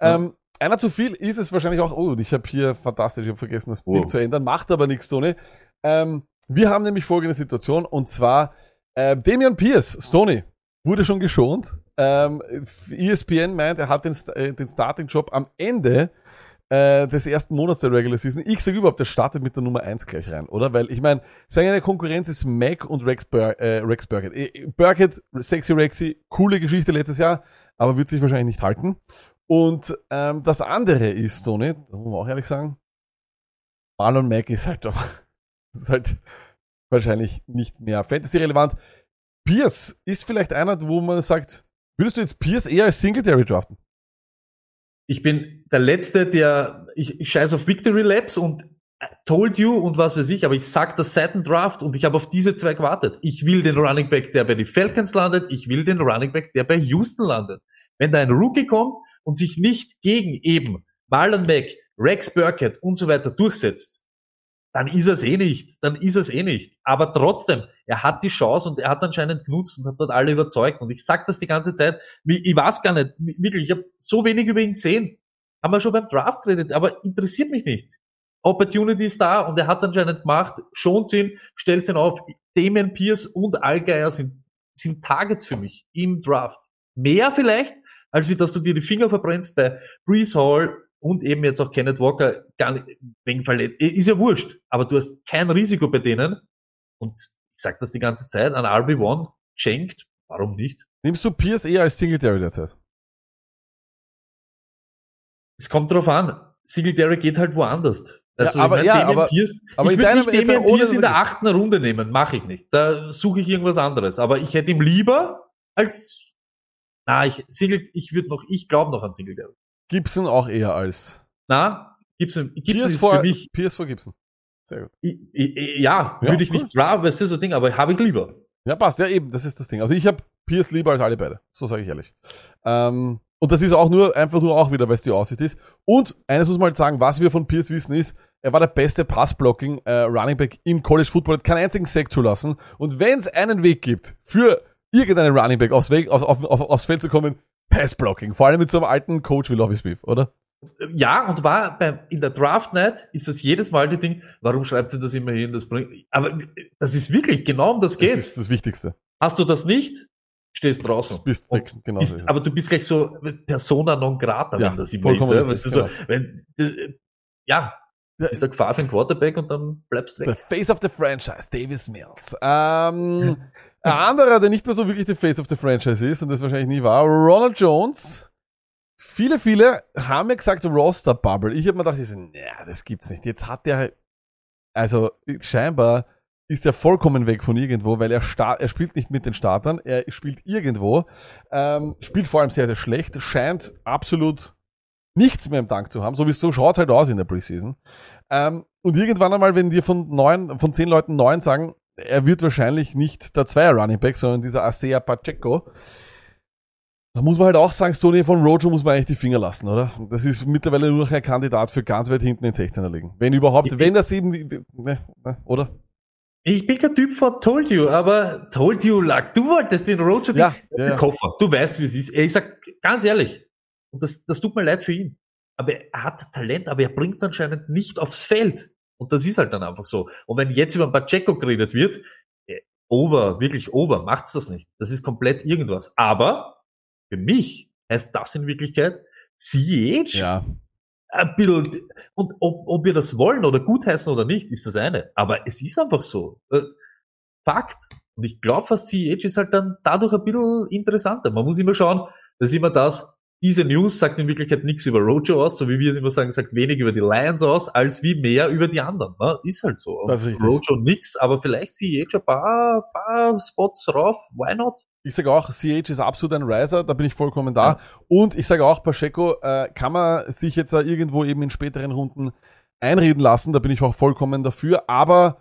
Ja. Ähm, einer zu viel ist es wahrscheinlich auch, oh, ich habe hier, fantastisch, ich habe vergessen, das Bild Wow. zu ändern, macht aber nichts, Tony. Ähm, wir haben nämlich folgende Situation, und zwar, äh, Damian Pierce, Stoney, wurde schon geschont. Ähm, ESPN meint, er hat den, äh, den Starting-Job am Ende äh, des ersten Monats der Regular Season. Ich sage überhaupt, der startet mit der Nummer 1 gleich rein, oder? Weil ich meine, seine Konkurrenz ist Mac und Rex, Bur äh, Rex Burkett. Äh, Burkett, Sexy Rexy, coole Geschichte letztes Jahr, aber wird sich wahrscheinlich nicht halten. Und ähm, das andere ist, Tony, da muss man auch ehrlich sagen, Marlon Mack ist halt, ist halt wahrscheinlich nicht mehr Fantasy-relevant. Pierce ist vielleicht einer, wo man sagt, würdest du jetzt Pierce eher als Singletary draften? Ich bin der Letzte, der, ich, ich scheiß auf Victory Labs und äh, told you und was weiß ich, aber ich sag das seit Draft und ich habe auf diese zwei gewartet. Ich will den Running Back, der bei den Falcons landet, ich will den Running Back, der bei Houston landet. Wenn da ein Rookie kommt und sich nicht gegen eben Marlon Mack, Rex Burkett und so weiter durchsetzt, dann ist es eh nicht, dann ist es eh nicht. Aber trotzdem, er hat die Chance und er hat es anscheinend genutzt und hat dort alle überzeugt. Und ich sag das die ganze Zeit, ich weiß gar nicht, wirklich, ich habe so wenig über ihn gesehen. Haben wir schon beim Draft geredet, aber interessiert mich nicht. Opportunity ist da und er hat es anscheinend gemacht, schont ihn, stellt ihn auf. Damien Pierce und Allgeier sind, sind Targets für mich im Draft. Mehr vielleicht, als wie dass du dir die Finger verbrennst bei Brees Hall und eben jetzt auch Kenneth Walker gar nicht, wegen verletzt. Ist ja wurscht, aber du hast kein Risiko bei denen und ich sag das die ganze Zeit, an RB1 schenkt, warum nicht? Nimmst du Pierce eher als Singletary derzeit? Es kommt drauf an. Singletary geht halt woanders. Weißt Ja, du, aber- ich ja, Damien aber- Pierce, aber ich würde nicht ohne- Pierce in der achten Runde nehmen, mache ich nicht. Da suche ich irgendwas anderes. Aber ich hätte ihm lieber als, na, ich, Single, ich würde noch, ich glaube noch an Singletary. Gibson auch eher als Na, Gibson, Gibson Pierce ist vor, für mich, Pierce vor Gibson. Sehr gut. i- i- ja, Ja, würde ich cool. nicht draft, weißt du, so Ding, aber habe ich lieber. Ja, passt. Ja, eben, das ist das Ding. Also ich habe Pierce lieber als alle beide. So sage ich ehrlich. Ähm, und das ist auch nur, einfach nur auch wieder, weil es die Aussicht ist. Und eines muss man halt sagen, was wir von Pierce wissen ist, er war der beste Passblocking äh, Running Back im College Football, hat keinen einzigen Sack zulassen. Und wenn es einen Weg gibt, für irgendeinen Running Back aufs, Weg, auf, auf, auf, aufs Feld zu kommen, Passblocking. Vor allem mit so einem alten Coach wie Lovie Smith, oder? Ja, und war beim, in der Draft Night ist das jedes Mal die Ding, warum schreibt ihr das immer hin? Das bringt, aber das ist wirklich genau um das Das geht. ist das Wichtigste. Hast du das nicht, stehst draußen. Du bist weg. Genau bist, aber du bist gleich so Persona non grata, Ja, wenn das immer ist. Weißt du, so, wenn, äh, ja, ist der Gefahr für den Quarterback und dann bleibst du The weg. Face of the Franchise, Davis Mills. Ähm, ein anderer, der nicht mehr so wirklich der Face of the Franchise ist und das wahrscheinlich nie war, Ronald Jones. Viele, viele haben mir gesagt Roster Bubble. Ich habe mir gedacht, ich so, naja, das gibt's nicht. Jetzt hat der, also scheinbar ist er vollkommen weg von irgendwo, weil er start, er spielt nicht mit den Startern, er spielt irgendwo, ähm, spielt vor allem sehr, sehr schlecht, scheint absolut nichts mehr im Dank zu haben. Sowieso schaut's halt aus in der Preseason. Ähm, und irgendwann einmal, wenn dir von neun, von zehn Leuten neun sagen, er wird wahrscheinlich nicht der Zweier Running Back, sondern dieser Asea Pacheco, da muss man halt auch sagen, Stoney von Rojo muss man eigentlich die Finger lassen, oder? Das ist mittlerweile nur noch ein Kandidat für ganz weit hinten in 16er liegen. Wenn überhaupt, Ich- wenn das eben, ne, ne, oder? Ich bin kein Typ von Told You, aber Told You Luck. Du wolltest den Roger Ja, den ja, ja. Koffer. Du weißt, wie es ist. Ich sag ganz ehrlich, und das, das tut mir leid für ihn. Aber er hat Talent, aber er bringt es anscheinend nicht aufs Feld. Und das ist halt dann einfach so. Und wenn jetzt über Pacheco geredet wird, äh, over, wirklich over, macht's das nicht. Das ist komplett irgendwas. Aber für mich heißt das in Wirklichkeit CH Ja. ein bisschen, und ob, ob wir das wollen oder gutheißen oder nicht, ist das eine. Aber es ist einfach so. Äh, Fakt. Und ich glaube fast CH ist halt dann dadurch ein bisschen interessanter. Man muss immer schauen, das ist immer das, diese News sagt in Wirklichkeit nichts über Rojo aus, so wie wir es immer sagen, sagt wenig über die Lions aus, als wie mehr über die anderen. Ne? Ist halt so. Das ist. Rojo nix, aber vielleicht CH ein paar, paar Spots drauf. Why not? Ich sage auch, CH ist absolut ein Riser, da bin ich vollkommen da. Ja. Und ich sage auch, Pacheco äh, kann man sich jetzt da irgendwo eben in späteren Runden einreden lassen, da bin ich auch vollkommen dafür, aber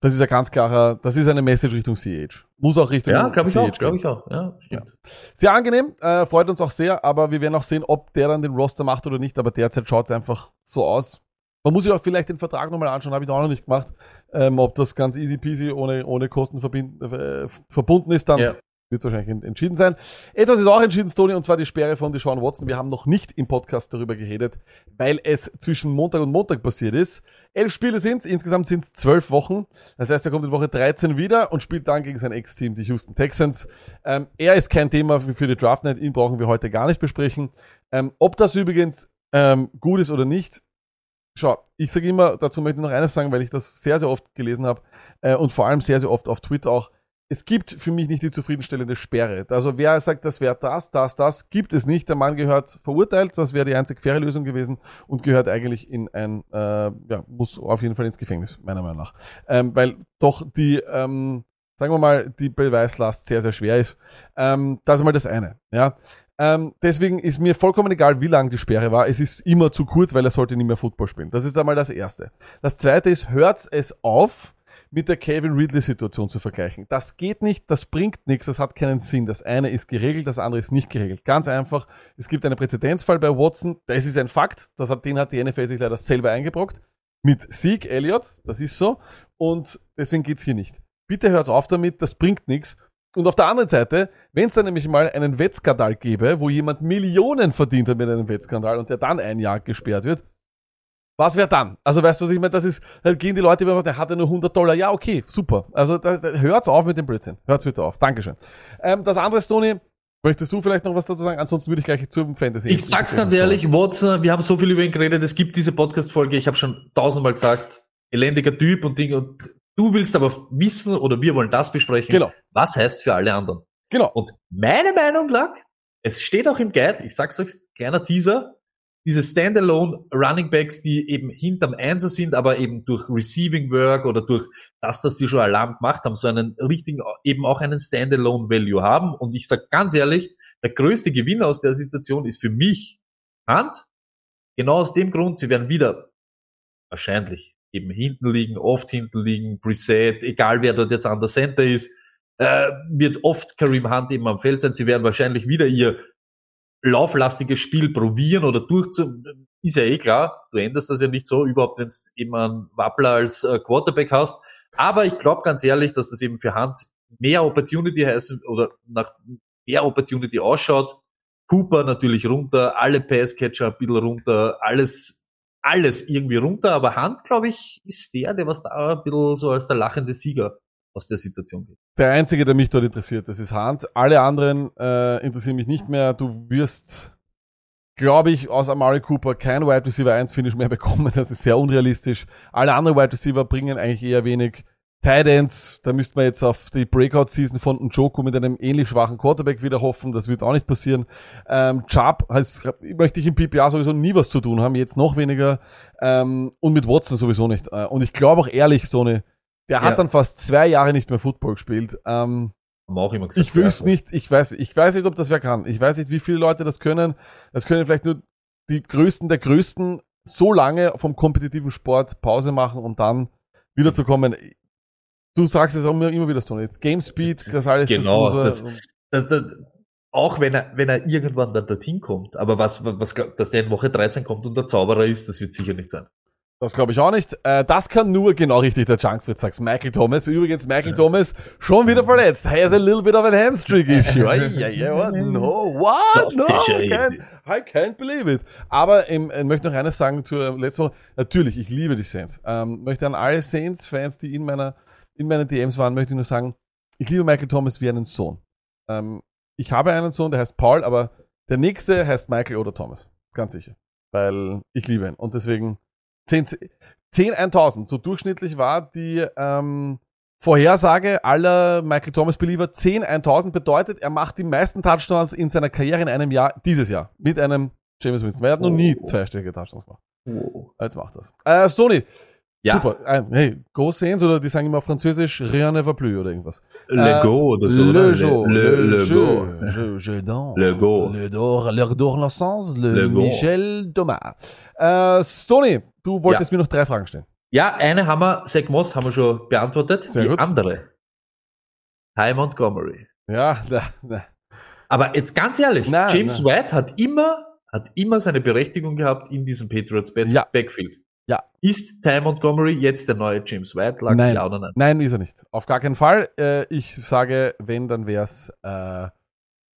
das ist ja ganz klarer, das ist eine Message Richtung CH. Muss auch Richtung Ja, glaube ich CH auch, glaube ich auch. Ja, stimmt. Sehr angenehm, äh, freut uns auch sehr, aber wir werden auch sehen, ob der dann den Roster macht oder nicht, aber derzeit schaut es einfach so aus. Man muss sich auch vielleicht den Vertrag nochmal anschauen, habe ich auch noch nicht gemacht, ähm, ob das ganz easy peasy ohne, ohne Kosten verbind, äh, verbunden ist, dann Ja. Wird wahrscheinlich ent- entschieden sein. Etwas ist auch entschieden, Tony, und zwar die Sperre von Deshaun Watson. Wir haben noch nicht im Podcast darüber geredet, weil es zwischen Montag und Montag passiert ist. Elf Spiele sind's, insgesamt sind's zwölf Wochen. Das heißt, er kommt in Woche 13 wieder und spielt dann gegen sein Ex-Team, die Houston Texans. Ähm, er ist kein Thema für, für die Draft Night, ihn brauchen wir heute gar nicht besprechen. Ähm, ob das übrigens ähm, gut ist oder nicht, Schau, ich sage immer, dazu möchte ich noch eines sagen, weil ich das sehr, sehr oft gelesen habe äh, und vor allem sehr, sehr oft auf Twitter auch. Es gibt für mich nicht die zufriedenstellende Sperre. Also wer sagt, das wäre das, das, das, gibt es nicht. Der Mann gehört verurteilt, das wäre die einzig faire Lösung gewesen und gehört eigentlich in ein, äh, ja, muss auf jeden Fall ins Gefängnis, meiner Meinung nach. Ähm, weil doch die, ähm, sagen wir mal, die Beweislast sehr, sehr schwer ist. Ähm, das ist mal das eine. Ja. Ähm, deswegen ist mir vollkommen egal, wie lang die Sperre war. Es ist immer zu kurz, weil er sollte nicht mehr Football spielen. Das ist einmal das Erste. Das Zweite ist, hört es auf, mit der Calvin Ridley-Situation zu vergleichen. Das geht nicht, das bringt nichts, das hat keinen Sinn. Das eine ist geregelt, das andere ist nicht geregelt. Ganz einfach, es gibt einen Präzedenzfall bei Watson, das ist ein Fakt, das hat, den hat die NFL sich leider selber eingebrockt. Mit Sieg Elliott, das ist so. Und deswegen geht's hier nicht. Bitte hört auf damit, das bringt nichts. Und auf der anderen Seite, wenn es dann nämlich mal einen Wettskandal gäbe, wo jemand Millionen verdient hat mit einem Wettskandal und der dann ein Jahr gesperrt wird, was wäre dann? Also weißt du, was ich meine, das ist, da gehen die Leute immer, der hatte nur 100 Dollar. Ja, okay, super. Also da, da, hört's auf mit dem Blödsinn. Hört's bitte auf. Dankeschön. Ähm, das andere, Tony, möchtest du vielleicht noch was dazu sagen? Ansonsten würde ich gleich zum Fantasy. Ich sag's ganz ehrlich, Watson, wir haben so viel über ihn geredet, es gibt diese Podcast-Folge, ich habe schon tausendmal gesagt, elendiger Typ und Dinge und du willst aber wissen oder wir wollen das besprechen, Genau. was heißt für alle anderen. Genau. Und meine Meinung lag, es steht auch im Guide, ich sag's euch, kleiner Teaser, diese Standalone Running Backs, die eben hinterm Einser sind, aber eben durch Receiving Work oder durch das, dass sie schon Alarm gemacht haben, so einen richtigen, eben auch einen Standalone Value haben. Und ich sag ganz ehrlich, der größte Gewinner aus der Situation ist für mich Hunt. Genau aus dem Grund, sie werden wieder wahrscheinlich eben hinten liegen, oft hinten liegen, Preset, egal wer dort jetzt an der Center ist, äh, wird oft Kareem Hunt eben am Feld sein. Sie werden wahrscheinlich wieder ihr lauflastiges Spiel probieren oder durchzu, ist ja eh klar, du änderst das ja nicht so, überhaupt wenn du eben einen Wappler als äh, Quarterback hast. Aber ich glaube ganz ehrlich, dass das eben für Hand mehr Opportunity heißt oder nach mehr Opportunity ausschaut. Cooper natürlich runter, alle Passcatcher ein bisschen runter, alles, alles irgendwie runter, aber Hand, glaube ich, ist der, der was da ein bisschen so als der lachende Sieger aus der Situation geht. Der einzige, der mich dort interessiert, das ist Hunt. Alle anderen äh, interessieren mich nicht mehr. Du wirst, glaube ich, aus Amari Cooper kein Wide Receiver 1 Finish mehr bekommen. Das ist sehr unrealistisch. Alle anderen Wide Receiver bringen eigentlich eher wenig. Tight Ends, da müsste man jetzt auf die Breakout-Season von Njoku mit einem ähnlich schwachen Quarterback wieder hoffen. Das wird auch nicht passieren. Ähm, Chubb heißt, möchte ich im PPA sowieso nie was zu tun haben, jetzt noch weniger. Ähm, und mit Watson sowieso nicht. Äh, Und ich glaube auch ehrlich, so eine, der hat Ja. dann fast zwei Jahre nicht mehr Football gespielt. Ähm, Haben wir auch immer gesagt. ich wüsste nicht, ich weiß, ich weiß nicht, ob das wer kann. Ich weiß nicht, wie viele Leute das können. Das können vielleicht nur die Größten der Größten so lange vom kompetitiven Sport Pause machen und dann wiederzukommen. Du sagst es auch immer, immer wieder, Tony. Jetzt Game Speed, Das das, ist alles genau, Loser. das- Das, das, auch wenn er, wenn er irgendwann dann dorthin kommt, aber was, was, dass der in Woche 13 kommt und der Zauberer ist, das wird sicher nicht sein. Das glaube ich auch nicht. Äh, das kann nur genau richtig der Junkfritz sagst. Michael Thomas. Übrigens, Michael Thomas schon wieder verletzt. He has a little bit of an hamstring issue. Ai, ai, what? No, what? Soft No, I can't, I can't believe it. Aber ich möchte noch eines sagen zur letzten Woche. Natürlich, ich liebe die Saints. Ähm, möchte an alle Saints-Fans, die in meiner, in meinen DMs waren, möchte ich nur sagen, ich liebe Michael Thomas wie einen Sohn. Ähm, ich habe einen Sohn, der heißt Paul, aber der nächste heißt Michael oder Thomas. Ganz sicher. Weil ich liebe ihn. Und deswegen 10, 10 1000. So durchschnittlich war die ähm, Vorhersage aller Michael Thomas Believer 10 1000 bedeutet, er macht die meisten Touchdowns in seiner Karriere in einem Jahr, dieses Jahr, mit einem James Winston. Weil er hat noch nie zweistellige Touchdowns gemacht. Jetzt macht das. Äh, Stoney. Ja. Super. Äh, hey, Go Saints oder die sagen immer auf Französisch Rien ne va plus oder irgendwas. Le Äh, Go oder so, le jour, le, le, Go. je, je dors. Le go. Le dor, le dor l'essence, le, Le go. Michel Thomas. Äh, Stoney, du wolltest mir noch drei Fragen stellen. Ja, eine haben wir, Zach Moss haben wir schon beantwortet. Sehr die gut. andere. Ty Montgomery. Ja, na, na. Aber jetzt ganz ehrlich, Nein, James. White hat immer, hat immer seine Berechtigung gehabt in diesem Patriots Back Ja. Ja. Ist Ty Montgomery jetzt der neue James White? Lag Nein. Ja oder nein? Nein, ist er nicht. Auf gar keinen Fall. Äh, ich sage, wenn, dann wär's äh,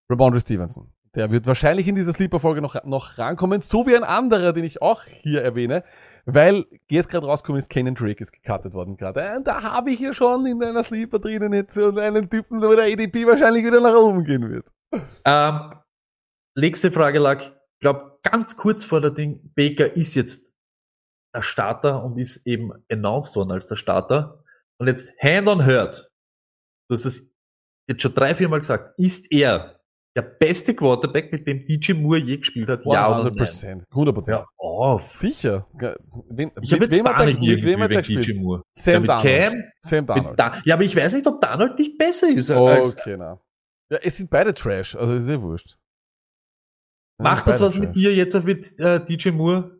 Ramondre Stevenson. Der wird wahrscheinlich in dieser Sleeper-Folge noch, noch rankommen, so wie ein anderer, den ich auch hier erwähne, weil jetzt gerade rausgekommen ist, Kenan Drake ist gecuttet worden gerade. Da habe ich ja schon in einer Sleeper drinnen jetzt so einen Typen, wo der ADP wahrscheinlich wieder nach oben gehen wird. Ähm, nächste Frage lag, ich glaube, ganz kurz vor der Ding, Baker ist jetzt Starter und ist eben announced worden als der Starter. Und jetzt Hand on Hurt, du hast es jetzt schon drei, vier Mal gesagt, ist er der beste Quarterback, mit dem DJ Moore je gespielt hat? Ja oder nein? 100%. 100%. Ja, auf. Sicher. Wen, Ich habe mit jetzt wem Panik mit wem hat er DJ? Moore. Sam ja, mit. Cam, Sam mit Darnold. da ja, aber ich weiß nicht, ob Darnold nicht besser ist als Okay, na. Ja, es sind beide Trash, also ist eh wurscht. Macht das was mit wahrscheinlich. dir jetzt auch mit äh, DJ Moore?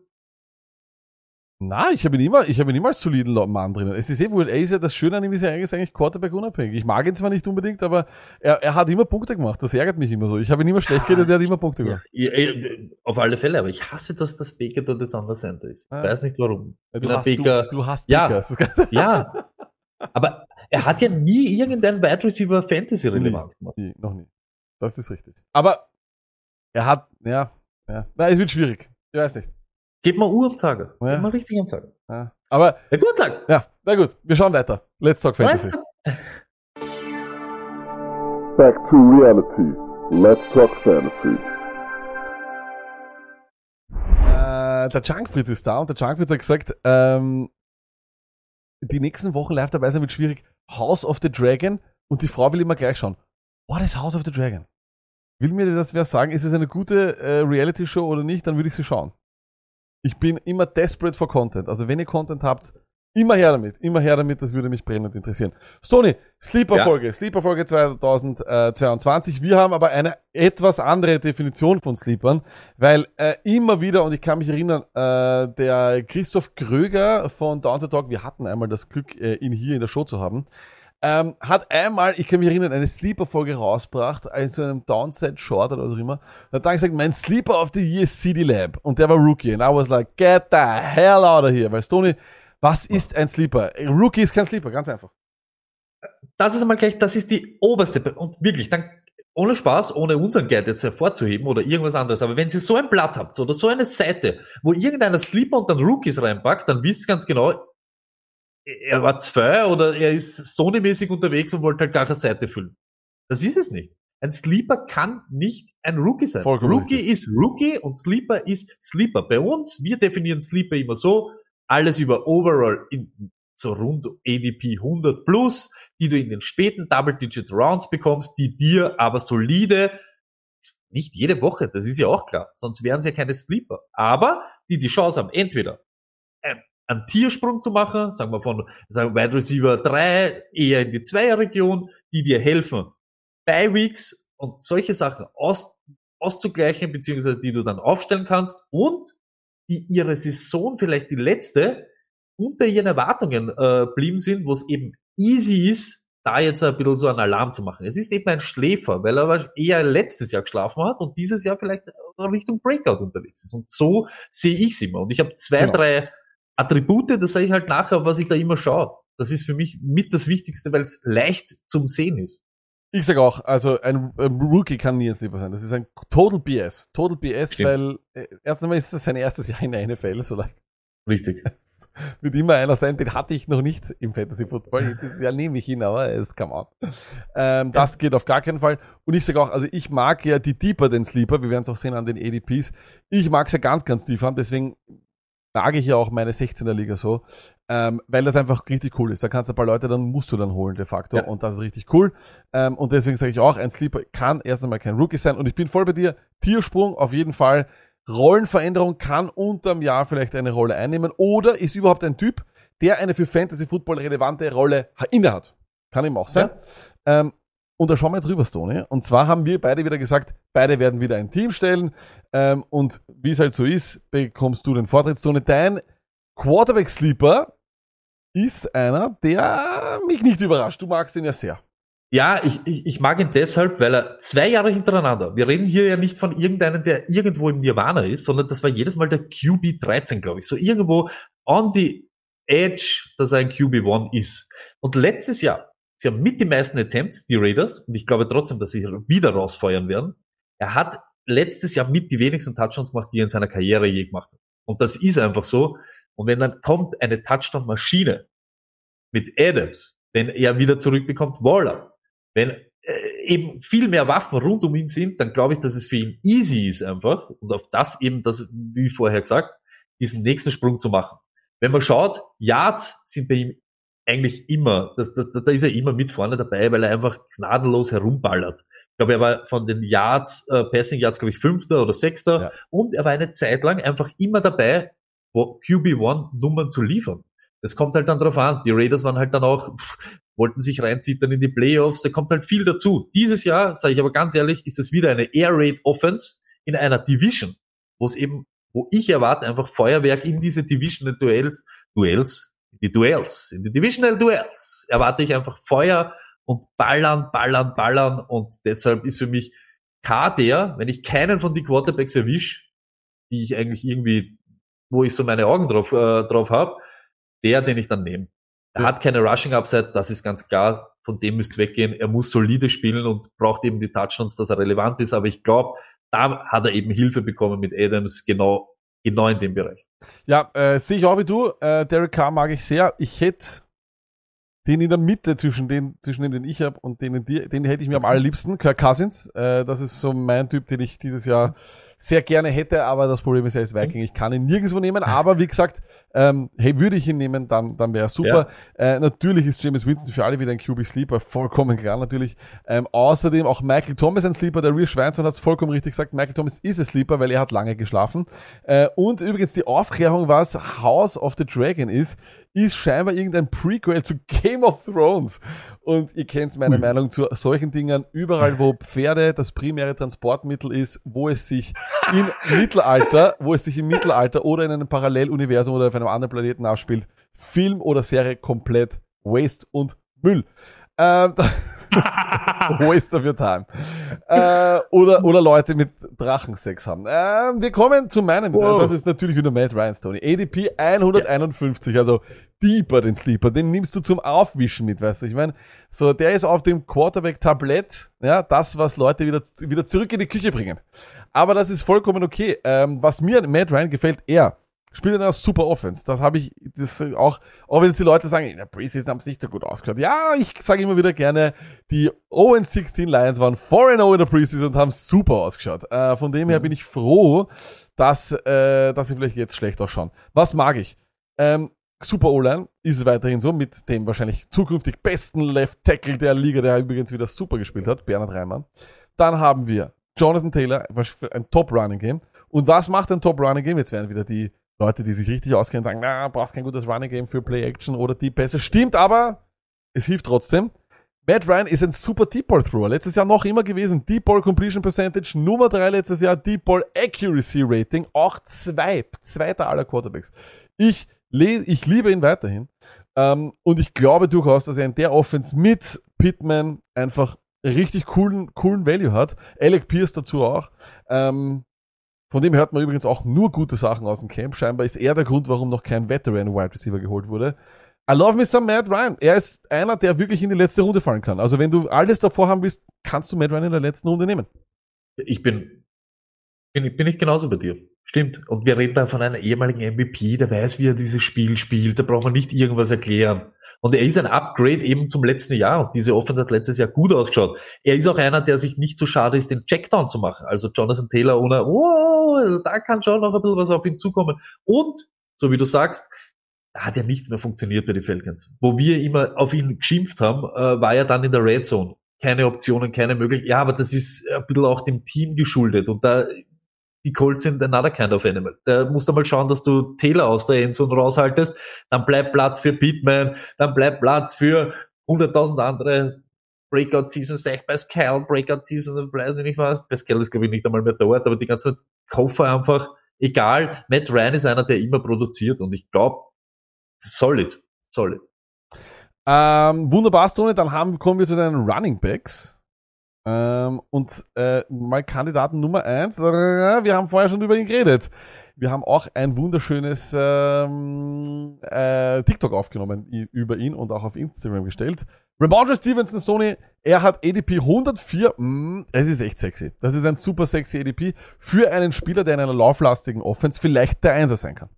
Na, ich habe ihn immer, ich habe ihn immer als soliden Mann drinnen. Es ist eh wohl, er ist ja das Schöne an ihm ist ja eigentlich, eigentlich Quarterback unabhängig. Ich mag ihn zwar nicht unbedingt, aber er, er hat immer Punkte gemacht. Das ärgert mich immer so. Ich habe ihn immer schlecht geredet, der hat immer Punkte Ja, gemacht. ja, ja, auf alle Fälle, aber ich hasse, dass das Baker dort jetzt an der Center ist. Ich Ja. weiß nicht warum. Ja, du, hast, Baker. du, du hast Ja. Baker. Ganz- Ja, aber er hat ja nie irgendeinen Wide Receiver Fantasy relevant gemacht. nie, noch nie. Das ist richtig. Aber er hat, ja, ja. Na, es wird schwierig. Ich weiß nicht. Gib mal Uhr am Tage. Ja. Gib mal richtig am Tage. Ja. Aber, Ja, gut, lang. ja, na gut, wir schauen weiter. Let's talk Fantasy. Back to reality. Let's talk fantasy. Äh, der Junkfritz ist da und der Junkfritz hat gesagt, ähm, die nächsten Wochen live dabei sein wird schwierig. House of the Dragon und die Frau will immer gleich schauen. What is House of the Dragon? Will mir das wer sagen, ist es eine gute äh, Reality-Show oder nicht, dann würde ich sie schauen. Ich bin immer desperate for Content. Also wenn ihr Content habt, immer her damit. Immer her damit, das würde mich brennend interessieren. Stony, Sleeper-Folge. Sleeper-Folge 2022. Wir haben aber eine etwas andere Definition von Sleepern, weil äh, immer wieder, und ich kann mich erinnern, äh, der Christoph Kröger von Downside Talk, wir hatten einmal das Glück, äh, ihn hier in der Show zu haben, ähm, hat einmal, ich kann mich erinnern, eine Sleeper-Folge rausgebracht, in so einem Downside-Short oder was auch immer. Und hat dann gesagt, mein Sleeper of the Year ist CD Lab. Und der war Rookie. And I was like, get the hell out of here. Weil Stoney, was ist ein Sleeper? Rookie ist kein Sleeper, ganz einfach. Das ist einmal gleich, das ist die oberste. Be- Und wirklich, dann, ohne Spaß, ohne unseren Guide jetzt hervorzuheben oder irgendwas anderes, aber wenn ihr so ein Blatt habt oder so eine Seite, wo irgendeiner Sleeper und dann Rookies reinpackt, dann wisst ihr ganz genau, er war zwei oder er ist Sony-mäßig unterwegs und wollte halt gar keine Seite füllen. Das ist es nicht. Ein Sleeper kann nicht ein Rookie sein. Vollkommen Rookie richtig. ist Rookie und Sleeper ist Sleeper. Bei uns, wir definieren Sleeper immer so, alles über Overall in so rund ADP 100 plus, die du in den späten Double-Digit Rounds bekommst, die dir aber solide, nicht jede Woche, das ist ja auch klar, sonst wären sie ja keine Sleeper, aber die die Chance haben, entweder ähm, einen Tiersprung zu machen, sagen wir von sagen wir Wide Receiver 3 eher in die Zweierregion, die dir helfen, bei Weeks und solche Sachen aus, auszugleichen, beziehungsweise die du dann aufstellen kannst und die ihre Saison vielleicht die letzte unter ihren Erwartungen äh, blieben sind, wo es eben easy ist, da jetzt ein bisschen so einen Alarm zu machen. Es ist eben ein Schläfer, weil er eher letztes Jahr geschlafen hat und dieses Jahr vielleicht Richtung Breakout unterwegs ist. Und so sehe ich es immer. Und ich habe zwei, Genau. drei Attribute, das sage ich halt nachher, auf was ich da immer schaue. Das ist für mich mit das Wichtigste, weil es leicht zum Sehen ist. Ich sag auch, also ein, ein Rookie kann nie ein Sleeper sein. Das ist ein Total BS. Total BS, Stimmt. weil äh, erst einmal ist es sein erstes Jahr in der NFL, so like, Richtig. wird immer einer sein, den hatte ich noch nicht im Fantasy Football. Dieses Jahr nehme ich ihn, aber es kam an. Ähm, das geht auf gar keinen Fall. Und ich sage auch, also ich mag ja die Deeper den Sleeper, wir werden es auch sehen an den ADPs. Ich mag es ja ganz, ganz tief haben, deswegen trage ich ja auch meine 16er Liga so, ähm, weil das einfach richtig cool ist. Da kannst du ein paar Leute, dann musst du dann holen de facto Ja. und das ist richtig cool. Ähm, und deswegen sage ich auch, ein Sleeper kann erst einmal kein Rookie sein und ich bin voll bei dir. Tiersprung auf jeden Fall. Rollenveränderung kann unterm Jahr vielleicht eine Rolle einnehmen oder ist überhaupt ein Typ, der eine für Fantasy Football relevante Rolle ha- innehat. Kann eben auch sein. Ähm, und da schauen wir jetzt rüber, Stone. Und zwar haben wir beide wieder gesagt, beide werden wieder ein Team stellen. Ähm, und wie es halt so ist, bekommst du den Vortritt, Stone. Dein Quarterback-Sleeper ist einer, der mich nicht überrascht. Du magst ihn ja sehr. Ja, ich, ich, ich mag ihn deshalb, weil er zwei Jahre hintereinander, wir reden hier ja nicht von irgendeinem, der irgendwo im Nirvana ist, sondern das war jedes Mal der QB 13, glaube ich. So irgendwo on the edge, dass er ein QB 1 ist. Und letztes Jahr, sie haben mit die meisten Attempts, die Raiders, und ich glaube trotzdem, dass sie wieder rausfeuern werden. Er hat letztes Jahr mit die wenigsten Touchdowns gemacht, die er in seiner Karriere je gemacht hat. Und das ist einfach so. Und wenn dann kommt eine Touchdown-Maschine mit Adams, wenn er wieder zurückbekommt, Waller, wenn äh, eben viel mehr Waffen rund um ihn sind, dann glaube ich, dass es für ihn easy ist einfach und auf das eben, das, wie vorher gesagt, diesen nächsten Sprung zu machen. Wenn man schaut, Yards sind bei ihm eigentlich immer, das, da, da ist er immer mit vorne dabei, weil er einfach gnadenlos herumballert. Ich glaube, er war von den Yards, äh, Passing Yards, glaube ich, Fünfter oder Sechster Ja. und er war eine Zeit lang einfach immer dabei, wo QB1 Nummern zu liefern. Das kommt halt dann drauf an. Die Raiders waren halt dann auch, pff, wollten sich reinzittern in die Playoffs, da kommt halt viel dazu. Dieses Jahr, sage ich aber ganz ehrlich, ist es wieder eine Air Raid Offense. in einer Division, wo es eben, wo ich erwarte einfach Feuerwerk in diese Divisional Duels, Duels, die Duels, in die Divisional Duels erwarte ich einfach Feuer und ballern, ballern, ballern und deshalb ist für mich K der, wenn ich keinen von die Quarterbacks erwisch, die ich eigentlich irgendwie, wo ich so meine Augen drauf, äh, drauf habe, der, den ich dann nehme. Er hat keine Rushing Upside, das ist ganz klar. Von dem müsste weggehen. Er muss solide spielen und braucht eben die Touchdowns, dass er relevant ist. Aber ich glaube, da hat er eben Hilfe bekommen mit Adams genau, genau in dem Bereich. Ja, äh, sehe ich auch wie du. Äh, Derek Carr mag ich sehr. Ich hätte den in der Mitte zwischen den, zwischen denen, den ich habe und denen, die, den hätte ich mir am allerliebsten. Kirk Cousins. Äh, das ist so mein Typ, den ich dieses Jahr sehr gerne hätte, aber das Problem ist, er ist Viking. Ich kann ihn nirgendwo nehmen, aber wie gesagt, ähm, hey, würde ich ihn nehmen, dann, dann wäre er super. Äh, natürlich ist James Winston für alle wieder ein QB-Sleeper, vollkommen klar natürlich. Ähm, außerdem auch Michael Thomas ein Sleeper, der Real Schweinson hat es vollkommen richtig gesagt, Michael Thomas ist ein Sleeper, weil er hat lange geschlafen. Äh, und übrigens die Aufklärung, was House of the Dragon ist, ist scheinbar irgendein Prequel zu Game of Thrones. Und ihr kennt meine Meinung zu solchen Dingen. Überall, wo Pferde das primäre Transportmittel ist, wo es sich im Mittelalter, wo es sich im Mittelalter oder in einem Paralleluniversum oder auf einem anderen Planeten abspielt, Film oder Serie komplett Waste und Müll. Ähm, Waste of your time. Äh, oder, oder Leute mit Drachensex haben. Ähm, wir kommen zu meinem, Wow. das ist natürlich wieder Matt Ryan Tony. ADP 151, also deeper den Sleeper, den nimmst du zum Aufwischen mit, weißt du, ich meine, so, der ist auf dem Quarterback-Tablett, ja, das, was Leute wieder, wieder zurück in die Küche bringen. Aber das ist vollkommen okay. Ähm, was mir an Matt Ryan gefällt, er spielt in einer super Offense. Das habe ich, das auch, auch wenn jetzt die Leute sagen, in der Preseason haben es nicht so gut ausgehört. Ja, ich sage immer wieder gerne, die 0-16 Lions waren 4-0 in der Preseason und haben super ausgeschaut. Äh, von dem her bin ich froh, dass, äh, dass sie vielleicht jetzt schlecht ausschauen. Was mag ich? Ähm, Super O-Line ist es weiterhin so, mit dem wahrscheinlich zukünftig besten Left Tackle der Liga, der übrigens wieder super gespielt hat, Bernhard Reimann. Dann haben wir Jonathan Taylor, ein Top Running Game. Und was macht ein Top Running Game? Jetzt werden wieder die Leute, die sich richtig auskennen, sagen, na, brauchst kein gutes Running Game für Play Action oder Deep Pässe. Stimmt, aber es hilft trotzdem. Matt Ryan ist ein super Deep Ball Thrower. Letztes Jahr noch immer gewesen. Deep Ball Completion Percentage Nummer drei letztes Jahr. Deep Ball Accuracy Rating auch zwei. Zweiter aller Quarterbacks. Ich, ich liebe ihn weiterhin. Ähm, und ich glaube durchaus, dass er in der Offense mit Pittman einfach richtig coolen, coolen Value hat. Alec Pierce dazu auch. Ähm, von dem hört man übrigens auch nur gute Sachen aus dem Camp. Scheinbar ist er der Grund, warum noch kein Veteran Wide Receiver geholt wurde. I love me some Matt Ryan. Er ist einer, der wirklich in die letzte Runde fallen kann. Also wenn du alles davor haben willst, kannst du Matt Ryan in der letzten Runde nehmen. Ich bin, bin, bin ich genauso bei dir. Stimmt. Und wir reden da von einem ehemaligen MVP, der weiß, wie er dieses Spiel spielt. Da braucht man nicht irgendwas erklären. Und er ist ein Upgrade eben zum letzten Jahr. Und diese Offense hat letztes Jahr gut ausgeschaut. Er ist auch einer, der sich nicht so schade ist, den Checkdown zu machen. Also Jonathan Taylor ohne, oh, also da kann schon noch ein bisschen was auf ihn zukommen. Und, so wie du sagst, da hat ja nichts mehr funktioniert bei den Falcons. Wo wir immer auf ihn geschimpft haben, äh, war er dann in der Red Zone. Keine Optionen, keine Möglichkeiten. Ja, aber das ist ein bisschen auch dem Team geschuldet. Und da, die Colts sind another kind of animal. Da musst du mal schauen, dass du Taylor aus der Endzone raushaltest. Dann bleibt Platz für Pittman. Dann bleibt Platz für 100.000 andere Breakout Seasons, echt Pascal, Breakout Season, weiß ich nicht was. Pascal ist, glaube ich, nicht einmal mehr dort, aber die ganzen Koffer einfach, egal. Matt Ryan ist einer, der immer produziert und ich glaube, solid, solid. Ähm, wunderbar, Stone. Dann haben, kommen wir zu den Running Backs. Ähm, und äh, mal Kandidaten Nummer eins. Äh, Wir haben vorher schon über ihn geredet. Wir haben auch ein wunderschönes ähm, äh, TikTok aufgenommen über ihn und auch auf Instagram gestellt. Ramondre Stevenson, Stoney, er hat ADP 104. Mm, es ist echt sexy. Das ist ein super sexy ADP für einen Spieler, der in einer lauflastigen Offense vielleicht der Einser sein kann.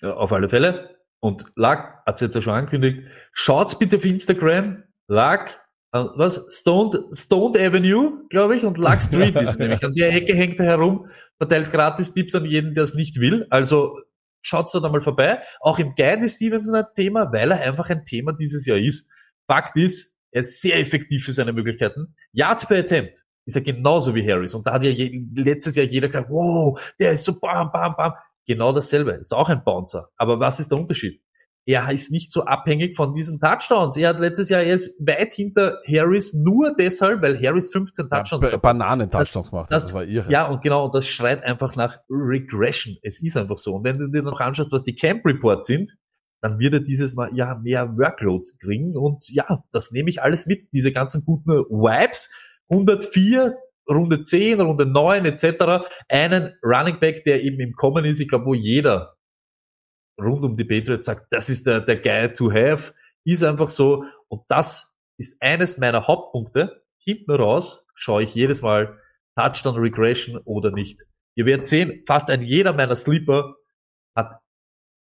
Ja, auf alle Fälle. Und Lack hat's jetzt ja schon angekündigt. Schaut's bitte auf Instagram. Lack, äh, was? Stoned, Stoned Avenue, glaube ich, und Lack Street ist nämlich. An der Ecke hängt er herum, verteilt gratis Tipps an jeden, der es nicht will. Also schaut's da mal vorbei. Auch im Guide ist Stevenson ein Thema, weil er einfach ein Thema dieses Jahr ist. Fakt ist, er ist sehr effektiv für seine Möglichkeiten. Yards per Attempt ist er genauso wie Harris. Und da hat ja je, letztes Jahr jeder gesagt, wow, der ist so bam, bam, bam. Genau dasselbe. Ist auch ein Bouncer. Aber was ist der Unterschied? Er ist nicht so abhängig von diesen Touchdowns. Er hat letztes Jahr, er ist weit hinter Harris nur deshalb, weil Harris 15 Touchdowns Ja. Bananen-Touchdowns gemacht. hat, das- Das war irre. Ja, und genau, und das schreit einfach nach Regression. Es ist einfach so. Und wenn du dir noch anschaust, was die Camp Reports sind, dann wird er dieses Mal ja mehr Workload kriegen. Und ja, das nehme ich alles mit. Diese ganzen guten Vibes. 104, Runde 10, Runde 9 etc. Einen Running Back, der eben im Kommen ist, ich glaube, wo jeder rund um die Patriots sagt, das ist der, der Guy to have, ist einfach so. Und das ist eines meiner Hauptpunkte. Hinten raus schaue ich jedes Mal Touchdown Regression oder nicht. Ihr werdet sehen, fast ein jeder meiner Sleeper hat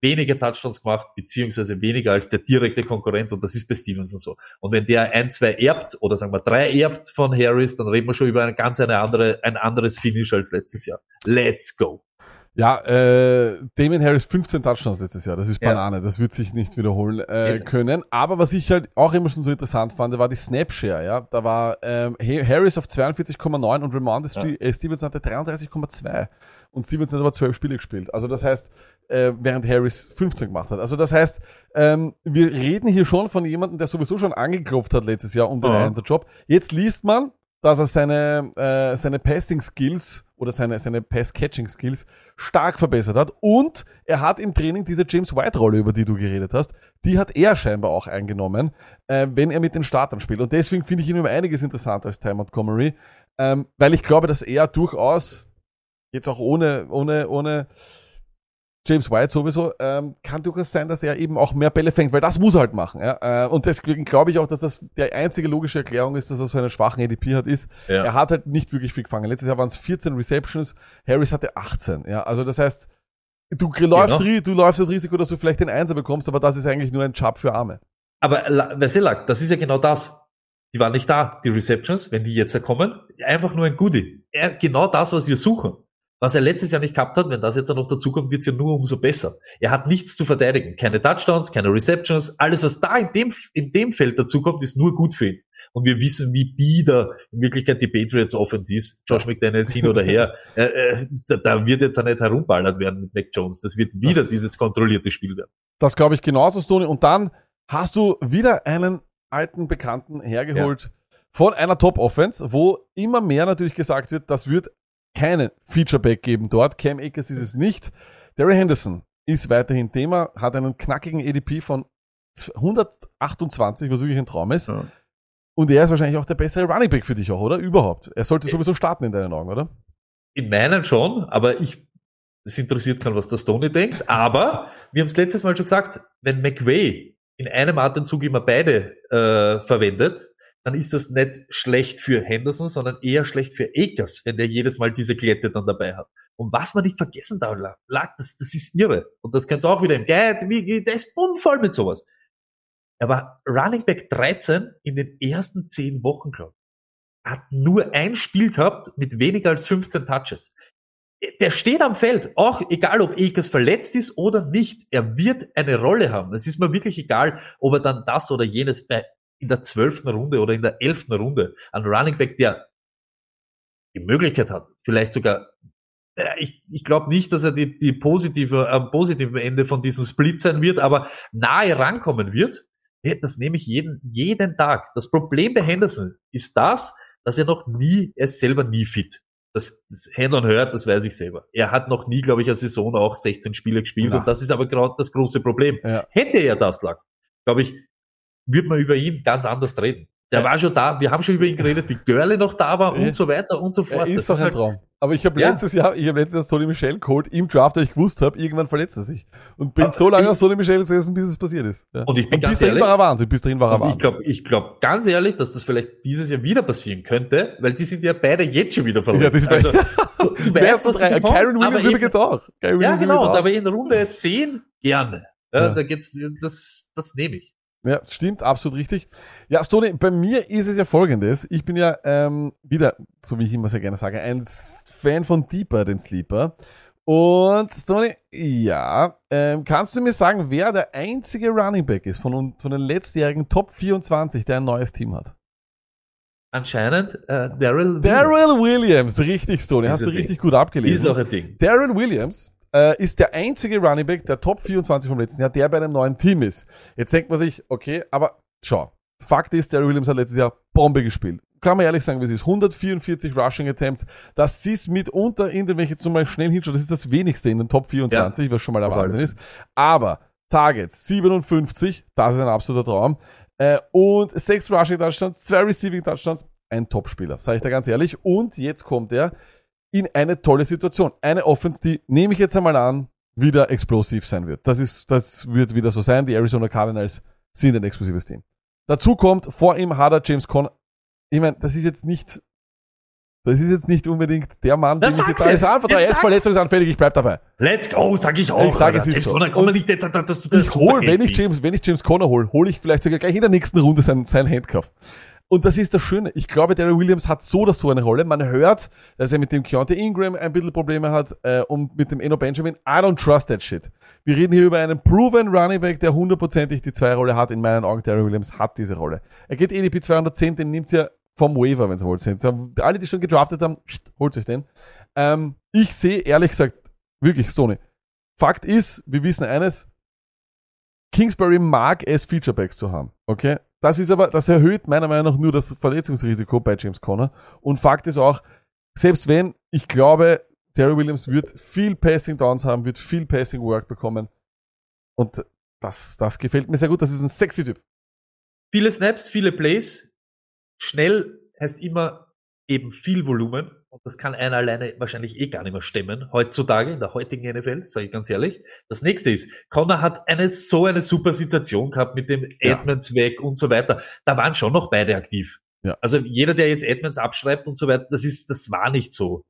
weniger Touchdowns gemacht, beziehungsweise weniger als der direkte Konkurrent und das ist bei Stevenson so. Und wenn der ein, zwei erbt oder sagen wir drei erbt von Harris, dann reden wir schon über eine ganz eine andere, ein anderes Finish als letztes Jahr. Let's go. Ja, äh, Damien Harris 15 Touchdowns letztes Jahr. Das ist Ja. Banane. Das wird sich nicht wiederholen äh, Ja. können. Aber was ich halt auch immer schon so interessant fand, war die Snapshare. Ja, da war ähm, Ha- Harris auf 42,9 und Ramondre Ja. Äh, Stevenson hatte 33,2 und Stevenson hat aber 12 Spiele gespielt. Also das heißt, äh, während Harris 15 gemacht hat. Also das heißt, ähm, wir reden hier schon von jemandem, der sowieso schon angeklopft hat letztes Jahr um den Ja. Einser-Job. Jetzt liest man, dass er seine, äh, seine Passing-Skills oder seine, seine Pass-Catching-Skills stark verbessert hat. Und er hat im Training diese James White-Rolle, über die du geredet hast, die hat er scheinbar auch eingenommen, äh, wenn er mit den Startern spielt. Und deswegen finde ich ihn um einiges interessanter als Ty Montgomery, ähm, weil ich glaube, dass er durchaus, jetzt auch ohne, ohne, ohne James White sowieso, ähm, kann durchaus sein, dass er eben auch mehr Bälle fängt, weil das muss er halt machen. Ja? Äh, und deswegen glaube ich auch, dass das die einzige logische Erklärung ist, dass er so einen schwachen ADP hat, ist, Ja. er hat halt nicht wirklich viel gefangen. Letztes Jahr waren es 14 Receptions, Harris hatte 18. Ja, also das heißt, du läufst, Genau. du läufst das Risiko, dass du vielleicht den Einser bekommst, aber das ist eigentlich nur ein Job für Arme. Aber La- Veselak, das ist ja genau das. Die waren nicht da, die Receptions, wenn die jetzt kommen. Einfach nur ein Goodie. Genau das, was wir suchen. Was er letztes Jahr nicht gehabt hat, wenn das jetzt noch dazukommt, wird's ja nur umso besser. Er hat nichts zu verteidigen. Keine Touchdowns, keine Receptions. Alles, was da in dem, in dem Feld dazukommt, ist nur gut für ihn. Und wir wissen, wie bieder in Wirklichkeit die Patriots Offense ist. Josh McDaniels hin oder her. äh, äh, da, da wird jetzt auch nicht herumballert werden mit Mac Jones. Das wird wieder Das- dieses kontrollierte Spiel werden. Das glaube ich genauso, Stoney. Und dann hast du wieder einen alten Bekannten hergeholt von einer Top-Offense, wo immer mehr natürlich gesagt wird, das wird keinen Featureback geben dort. Cam Akers ist es nicht. Derry Henderson ist weiterhin Thema, hat einen knackigen ADP von 128, was wirklich ein Traum ist. Ja. Und er ist wahrscheinlich auch der bessere Running Back für dich auch, oder? Überhaupt. Er sollte sowieso starten in deinen Augen, oder? In meinen schon, aber ich, es interessiert keinen, was der Stoney denkt. Aber wir haben es letztes Mal schon gesagt, wenn McVay in einem Atemzug immer beide äh, verwendet, dann ist das nicht schlecht für Henderson, sondern eher schlecht für Akers, wenn der jedes Mal diese Klette dann dabei hat. Und was man nicht vergessen darf, lag, das, das ist irre. Und das könnt ihr auch wieder im Guide, wie, der ist bummvoll mit sowas. Er war Running Back 13 in den ersten 10 Wochen, glaube ich. Hat nur ein Spiel gehabt mit weniger als 15 Touches. Der steht am Feld, auch egal ob Akers verletzt ist oder nicht. Er wird eine Rolle haben. Es ist mir wirklich egal, ob er dann das oder jenes bei in der zwölften Runde oder in der elften Runde ein Running Back, der die Möglichkeit hat, vielleicht sogar äh, ich, ich glaube nicht, dass er die, die positive, am positiven Ende von diesem Split sein wird, aber nahe rankommen wird. Ja, Das nehme ich jeden, jeden Tag. Das Problem bei Henderson ist das, dass er noch nie, er ist selber nie fit. Das, das Hand on hört, das weiß ich selber. Er hat noch nie, glaube ich, eine Saison auch 16 Spiele gespielt Na. und das ist aber gerade das große Problem. Ja. Hätte er das lag, glaube ich, würde man über ihn ganz anders reden. Der Ja. war schon da, wir haben schon über ihn geredet, wie Görle noch da war Ja. und so weiter und so Er fort. ist doch Das ein halt- Traum. Aber ich habe Ja. letztes Jahr, ich habe letztes Jahr Sonny Michel geholt im Draft, weil ich gewusst habe, irgendwann verletzt er sich. Und bin Aber so lange ich- auf Sonny Michel gesessen, bis es passiert ist. Ja. Und ich bin bis ganz dahin ehrlich, war er Wahnsinn, bis dahin war er Und ich Wahnsinn. glaube ich glaub ganz ehrlich, dass das vielleicht dieses Jahr wieder passieren könnte, weil die sind ja beide jetzt schon wieder verletzt. Ja, ist also, du weißt, ersten was du drei, bekommst, Kyron aber Williams übrigens auch. Ja, Williams genau, und auch. aber in Runde 10 gerne. Ja, Ja. Da geht's, das, das nehme ich. Ja, stimmt, absolut richtig. Ja, Stone, bei mir ist es ja folgendes. Ich bin ja ähm, wieder, so wie ich immer sehr gerne sage, ein Fan von Deeper, den Sleeper. Und Stone, ja, ähm, kannst du mir sagen, wer der einzige Running Back ist von, von den letztjährigen Top 24, der ein neues Team hat? Anscheinend äh, Daryl Darrell Williams, richtig, Stone, hast Ist du richtig Ding. gut Ist abgelesen. auch ein Ding. Darren Williams äh, ist der einzige Running Back der Top 24 vom letzten Jahr, der bei einem neuen Team ist. Jetzt denkt man sich, okay, aber schau. Fakt ist, Terry Williams hat letztes Jahr Bombe gespielt. Kann man ehrlich sagen, wie es ist. 144 Rushing Attempts. Das ist mitunter in den, wenn ich jetzt mal schnell hinschaue, das ist das wenigste in den Top 24, was schon mal der Wahnsinn ist. Aber Targets 57, das ist ein absoluter Traum. Äh, und sechs Rushing Touchdowns, zwei Receiving Touchdowns, ein Topspieler, sage ich da ganz ehrlich. Und jetzt kommt er in eine tolle Situation. Eine Offense, die, nehme ich jetzt einmal an, wieder explosiv sein wird. Das ist, das wird wieder so sein. Die Arizona Cardinals sind ein explosives Team. Dazu kommt, vor ihm hat er James Conner. Ich meine, das ist jetzt nicht, das ist jetzt nicht unbedingt der Mann, Na, den ich sag's jetzt, einfach, Jetzt er ist verletzungsanfällig, ich bleib dabei. Let's go, sag ich auch. Ich sag, es ist James so. Conner, komm mal nicht jetzt, dass du Ich hol, wenn ich. James, wenn ich James Conner hol, hole ich vielleicht sogar gleich in der nächsten Runde sein, sein Handcuff. Und das ist das Schöne. Ich glaube, Darryl Williams hat so oder so eine Rolle. Man hört, dass er mit dem Keontae Ingram ein bisschen Probleme hat äh, und mit dem Eno Benjamin. I don't trust that shit. Wir reden hier über einen proven Running Back, der hundertprozentig die zwei Rolle hat. In meinen Augen, Darryl Williams hat diese Rolle. Er geht EDP 210, den nimmt ihr vom Waiver, wenn Sie wollt. Sind. Alle, die schon gedraftet haben, holt euch den. Ähm, ich sehe ehrlich gesagt, wirklich, Stoney. Fakt ist, wir wissen eines, Kingsbury mag es, Featurebacks zu haben. Okay? Das ist aber, das erhöht meiner Meinung nach nur das Verletzungsrisiko bei James Conner. Und Fakt ist auch, selbst wenn, ich glaube, Terry Williams wird viel Passing Downs haben, wird viel Passing Work bekommen. Und das, das gefällt mir sehr gut. Das ist ein sexy Typ. Viele Snaps, viele Plays. Schnell heißt immer eben viel Volumen. Und das kann einer alleine wahrscheinlich eh gar nicht mehr stemmen. Heutzutage, in der heutigen NFL, sage ich ganz ehrlich. Das nächste ist, Connor hat eine, so eine super Situation gehabt mit dem Ja. Edmonds weg und so weiter. Da waren schon noch beide aktiv. Ja. Also jeder, der jetzt Edmonds abschreibt und so weiter, das ist, das war nicht so.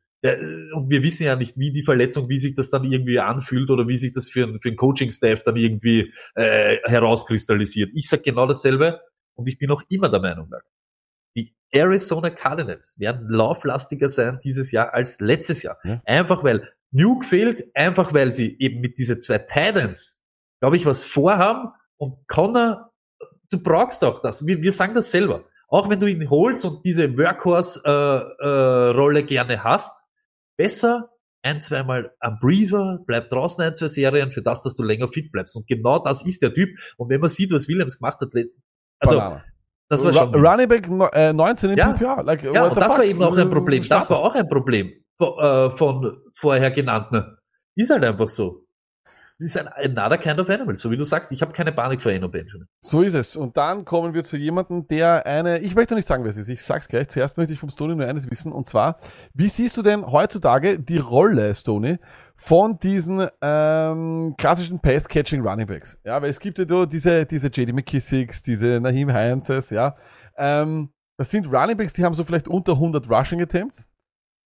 Und wir wissen ja nicht, wie die Verletzung, wie sich das dann irgendwie anfühlt oder wie sich das für, ein- für ein Coaching-Staff dann irgendwie äh, herauskristallisiert. Ich sag genau dasselbe und ich bin auch immer der Meinung, die Arizona Cardinals werden lauflastiger sein dieses Jahr als letztes Jahr. Ja. Einfach weil Nuke fehlt, einfach weil sie eben mit diese zwei Titans, glaube ich, was vorhaben und Connor, du brauchst auch das. Wir, wir sagen das selber. Auch wenn du ihn holst und diese Workhorse-Rolle äh, Rolle gerne hast, besser ein, zweimal am Breather, bleib draußen ein, zwei Serien für das, dass du länger fit bleibst. Und genau das ist der Typ. Und wenn man sieht, was Williams gemacht hat, also Banane. Das war schon. Running Back no- äh, 19 im Ja. PPR. Like, Ja, und das fuck? war eben auch ein Problem. Das war auch ein Problem von, äh, von vorher genannten. Ist halt einfach so. Es ist ein another kind of animal, so wie du sagst. Ich habe keine Panik vor Eno Benjamin. So ist es. Und dann kommen wir zu jemandem, der eine, ich möchte nicht sagen, wer es ist, ich sag's gleich. Zuerst möchte ich vom Stoney nur eines wissen, und zwar, wie siehst du denn heutzutage die Rolle, Stoney, von diesen ähm, klassischen Pass-Catching Runningbacks? Ja, weil es gibt ja diese, diese JD McKissicks, diese Naheem Heinzes, ja. Ähm, das sind Runningbacks, die haben so vielleicht unter 100 Rushing Attempts.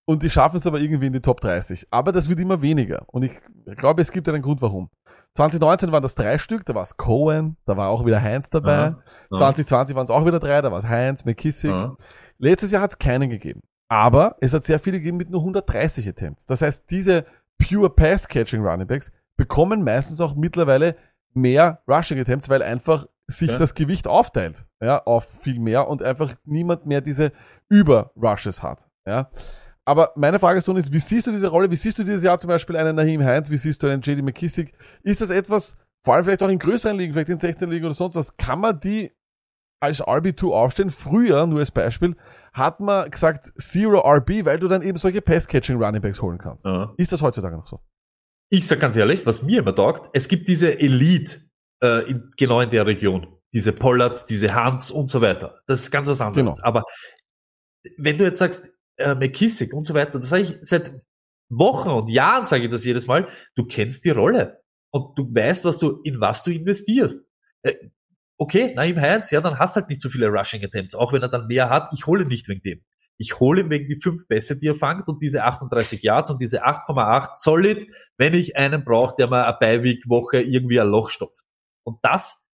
Und die schaffen es aber irgendwie in die Top 30. Aber das wird immer weniger. Und ich glaube, es gibt einen Grund, warum. 2019 waren das drei Stück, da war es Cohen, da war auch wieder Heinz dabei. Aha. 2020 waren es auch wieder drei, da war es Heinz, McKissick. Ja. Letztes Jahr hat es keinen gegeben. Aber es hat sehr viele gegeben mit nur 130 Attempts. Das heißt, diese pure Pass-Catching Running Backs bekommen meistens auch mittlerweile mehr Rushing Attempts, weil einfach sich Ja. das Gewicht aufteilt, ja, auf viel mehr und einfach niemand mehr diese Über-Rushes hat, ja. Aber meine Frage ist, ist, wie siehst du diese Rolle? Wie siehst du dieses Jahr zum Beispiel einen Naheem Heinz? Wie siehst du einen JD McKissick? Ist das etwas, vor allem vielleicht auch in größeren Ligen, vielleicht in 16 Ligen oder sonst was, kann man die als RB2 aufstellen? Früher, nur als Beispiel, hat man gesagt Zero RB, weil du dann eben solche Pass-Catching Runningbacks holen kannst. Ja. Ist das heutzutage noch so? Ich sag ganz ehrlich, was mir immer taugt, es gibt diese Elite äh, in, genau in der Region. Diese Pollards, diese Hunts und so weiter. Das ist ganz was anderes. Genau. Aber wenn du jetzt sagst, äh, McKissick und so weiter, das sage ich seit Wochen und Jahren sage ich das jedes Mal, du kennst die Rolle und du weißt, was du, in was du investierst. Äh, okay, Naim Heinz, ja, dann hast halt nicht so viele Rushing Attempts, auch wenn er dann mehr hat, ich hole ihn nicht wegen dem. Ich hole ihn wegen die fünf Pässe, die er fangt und diese 38 Yards und diese 8,8 solid, wenn ich einen brauche, der mal eine Beiweek-Woche irgendwie ein Loch stopft. Und das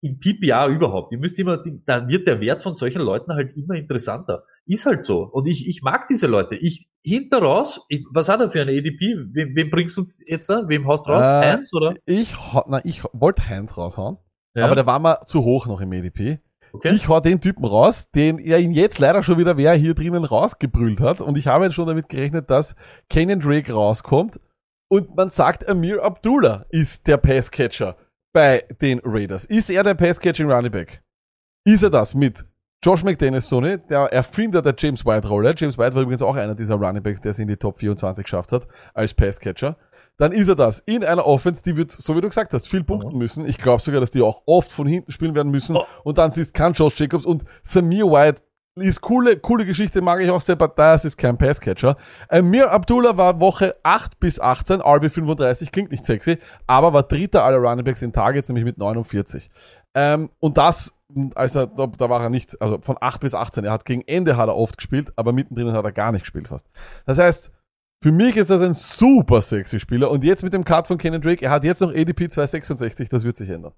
im PPA überhaupt. Ihr müsst immer, da wird der Wert von solchen Leuten halt immer interessanter. Ist halt so. Und ich, ich mag diese Leute. Ich, hinter raus, ich, was hat er für eine EDP? Wem, wem bringst du uns jetzt da? Wem haust du raus? Äh, Heinz, oder? Ich, na, ich wollte Heinz raushauen, Ja, aber der war mir zu hoch noch im EDP. okay. Ich hau den Typen raus, den er ihn jetzt leider schon wieder wer hier drinnen rausgebrüllt hat. Und ich habe schon damit gerechnet, dass Kenyon Drake rauskommt Und man sagt, Amir Abdullah ist der Passcatcher bei den Raiders. Ist er der Passcatching Running Back? Ist er das mit Josh McDaniels Sony, der Erfinder der James White Rolle. James White war übrigens auch einer dieser Running Backs, der es in die Top 24 geschafft hat, als Passcatcher. Dann ist er das in einer Offense, die wird, so wie du gesagt hast, viel punkten müssen. Ich glaube sogar, dass die auch oft von hinten spielen werden müssen. Oh. Und dann siehst kann Josh Jacobs und Samir White ist coole, coole Geschichte, mag ich auch sehr, aber das ist kein Passcatcher. Amir Abdullah war Woche 8 bis 18, RB 35, klingt nicht sexy, aber war dritter aller Runningbacks in Targets, nämlich mit 49. Ähm, und das, also da, da war er nicht, also von 8 bis 18, er hat gegen Ende hat er oft gespielt, aber mittendrin hat er gar nicht gespielt fast. Das heißt, für mich ist das ein super sexy Spieler und jetzt mit dem Cut von Kenan Drake, er hat jetzt noch ADP 266, das wird sich ändern.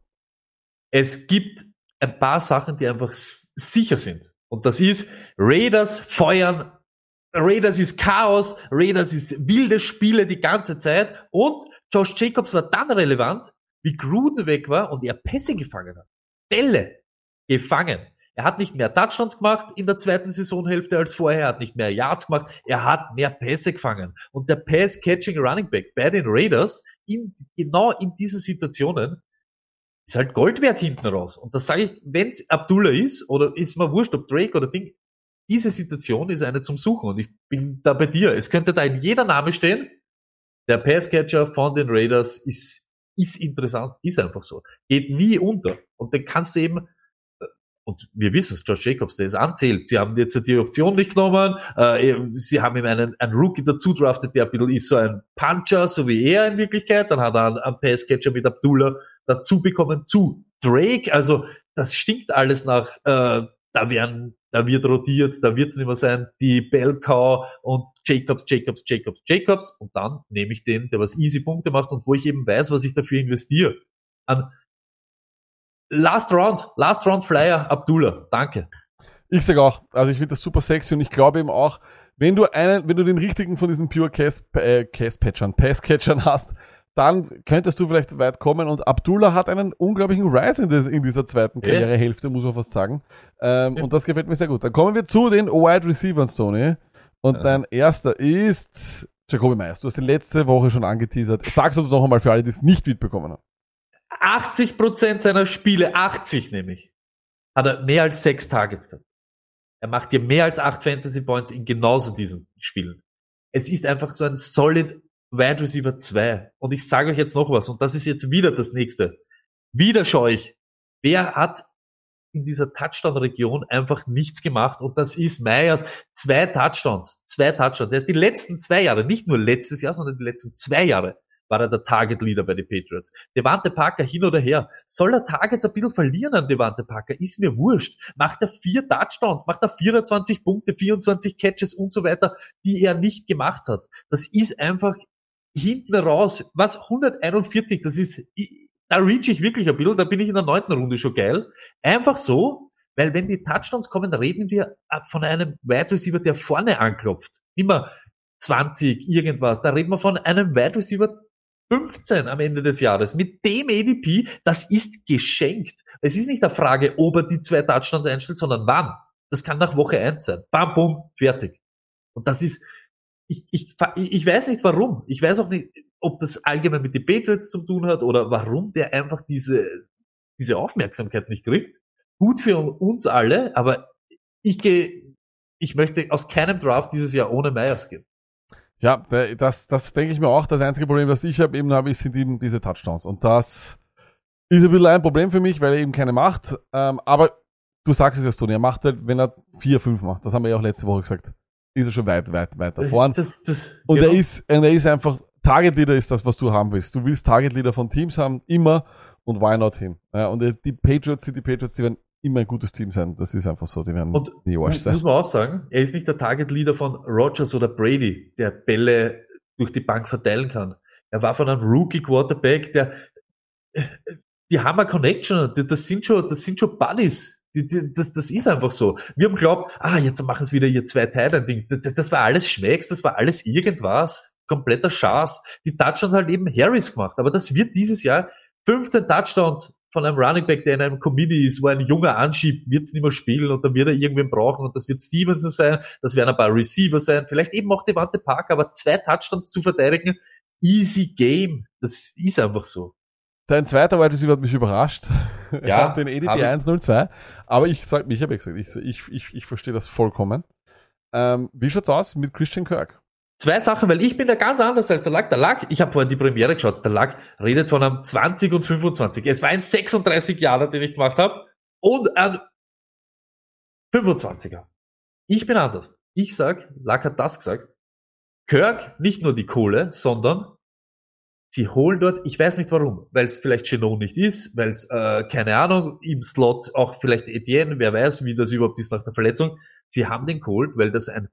Es gibt ein paar Sachen, die einfach sicher sind. Und das ist, Raiders feuern, Raiders ist Chaos, Raiders ist wilde Spiele die ganze Zeit und Josh Jacobs war dann relevant, wie Gruden weg war und er Pässe gefangen hat. Bälle gefangen. Er hat nicht mehr Touchdowns gemacht in der zweiten Saisonhälfte als vorher, er hat nicht mehr Yards gemacht, er hat mehr Pässe gefangen. Und der Pass-Catching Running Back bei den Raiders, in, genau in diesen Situationen, ist halt Gold wert hinten raus. Und das sage ich, wenn Abdullah ist, oder ist mir wurscht, ob Drake oder Ding, diese Situation ist eine zum Suchen. Und ich bin da bei dir. Es könnte da in jeder Name stehen. Der Passcatcher von den Raiders ist, ist interessant, ist einfach so. Geht nie unter. Und den kannst du eben, und wir wissen es, Josh Jacobs, der ist anzählt. Sie haben jetzt die Option nicht genommen. Äh, sie haben ihm einen, einen Rookie dazu draftet, der ein bisschen ist so ein Puncher, so wie er in Wirklichkeit. Dann hat er einen, einen Passcatcher mit Abdullah dazu bekommen zu Drake. Also das stinkt alles nach, äh, da werden, da wird rotiert, da wird es nicht mehr sein, die Bellcow und Jacobs, Jacobs, Jacobs, Jacobs. Und dann nehme ich den, der was easy Punkte macht und wo ich eben weiß, was ich dafür investiere. An Last Round, Last Round Flyer, Abdullah. Danke. Ich sage auch, also ich finde das super sexy und ich glaube eben auch, wenn du einen, wenn du den richtigen von diesen Pure Cast, äh, Cast-Patchern, Pass-Catchern hast, dann könntest du vielleicht weit kommen und Abdullah hat einen unglaublichen Rise in, des, in dieser zweiten. Karrierehälfte, muss man fast sagen. Ähm, Ja. Und das gefällt mir sehr gut. Dann kommen wir zu den Wide Receivers, Tony. Und Ja. dein erster ist Jacoby Myers. Du hast ihn letzte Woche schon angeteasert. Sag's uns noch einmal für alle, die es nicht mitbekommen haben. 80 Prozent seiner Spiele, 80 nämlich, hat er mehr als sechs Targets gehabt. Er macht dir mehr als acht Fantasy Points in genauso diesen Spielen. Es ist einfach so ein solid Wide Receiver 2. Und ich sage euch jetzt noch was, und das ist jetzt wieder das nächste. Wieder schaue ich, wer hat in dieser Touchdown-Region einfach nichts gemacht und das ist Meyers zwei Touchdowns, zwei Touchdowns. Er ist die letzten zwei Jahre, nicht nur letztes Jahr, sondern die letzten zwei Jahre war er der Target Leader bei den Patriots. Devante Parker hin oder her. Soll er Targets ein bisschen verlieren an Devante Parker? Ist mir wurscht. Macht er vier Touchdowns, macht er 24 Punkte, 24 Catches und so weiter, die er nicht gemacht hat. Das ist einfach hinten raus. Was? 141, das ist, da reach ich wirklich ein bisschen, da bin ich in der neunten Runde schon geil. Einfach so, weil wenn die Touchdowns kommen, reden wir von einem Wide Receiver, der vorne anklopft. Immer 20, irgendwas. Da reden wir von einem Wide Receiver 15 am Ende des Jahres. Mit dem ADP, das ist geschenkt. Es ist nicht eine Frage, ob er die zwei Touchdowns einstellt, sondern wann. Das kann nach Woche 1 sein. Bam, bum, fertig. Und das ist, ich, ich, ich weiß nicht warum. Ich weiß auch nicht, ob das allgemein mit den Patriots zu tun hat oder warum der einfach diese, diese Aufmerksamkeit nicht kriegt. Gut für uns alle, aber ich gehe, ich möchte aus keinem Draft dieses Jahr ohne Myers gehen. Ja, das, das denke ich mir auch. Das einzige Problem, das ich habe, eben habe, sind eben diese Touchdowns. Und das ist ein bisschen ein Problem für mich, weil er eben keine macht. Ähm, aber du sagst es ja, Toni, er macht halt, wenn er vier, fünf macht, das haben wir ja auch letzte Woche gesagt, ist er schon weit, weit, weit da vorn. Das, das, Und genau. er ist, und er ist einfach, Target Leader ist das, was du haben willst. Du willst Target Leader von Teams haben, immer, und why not him? Ja, und die Patriots sind die Patriots, die werden immer ein gutes Team sein. Das ist einfach so, die werden Und nie wasch sein. muss man auch sagen, er ist nicht der Target Leader von Rogers oder Brady, der Bälle durch die Bank verteilen kann. Er war von einem Rookie Quarterback, der, die haben eine Connection, das das sind schon, das sind schon Buddies. Die, die, das, das ist einfach so. Wir haben glaubt, ah, jetzt machen es wieder ihr zwei Teile Ding. Das, das war alles Schmecks, das war alles irgendwas. Kompletter Schaß. Die Touchdowns halt eben Harris gemacht. Aber das wird dieses Jahr 15 Touchdowns von einem Running Back, der in einem Committee ist, wo ein Junger anschiebt, wird es nicht mehr spielen und dann wird er irgendwen brauchen und das wird Stevenson sein, das werden ein paar Receiver sein, vielleicht eben auch Devante Parker, aber zwei Touchdowns zu verteidigen, easy game. Das ist einfach so. Dein zweiter Wide Receiver hat mich überrascht. er Ja, hat den ich. 102. Aber ich sag, ich habe ja gesagt, ich, ich, ich, ich verstehe das vollkommen. Ähm, wie schaut's aus mit Christian Kirk? Zwei Sachen, weil ich bin da ganz anders als der Lack. Der Lack, ich habe vorhin die Premiere geschaut, der Lack redet von einem 20 und 25. Es war ein 36 Jahre, den ich gemacht habe, und ein 25er. Ich bin anders. Ich sag, Lack hat das gesagt. Kirk, nicht nur die Kohle, sondern sie holen dort, ich weiß nicht warum, weil es vielleicht Chenot nicht ist, weil es, äh, keine Ahnung, im Slot auch vielleicht Etienne, wer weiß, wie das überhaupt ist nach der Verletzung. Sie haben den geholt, weil das ein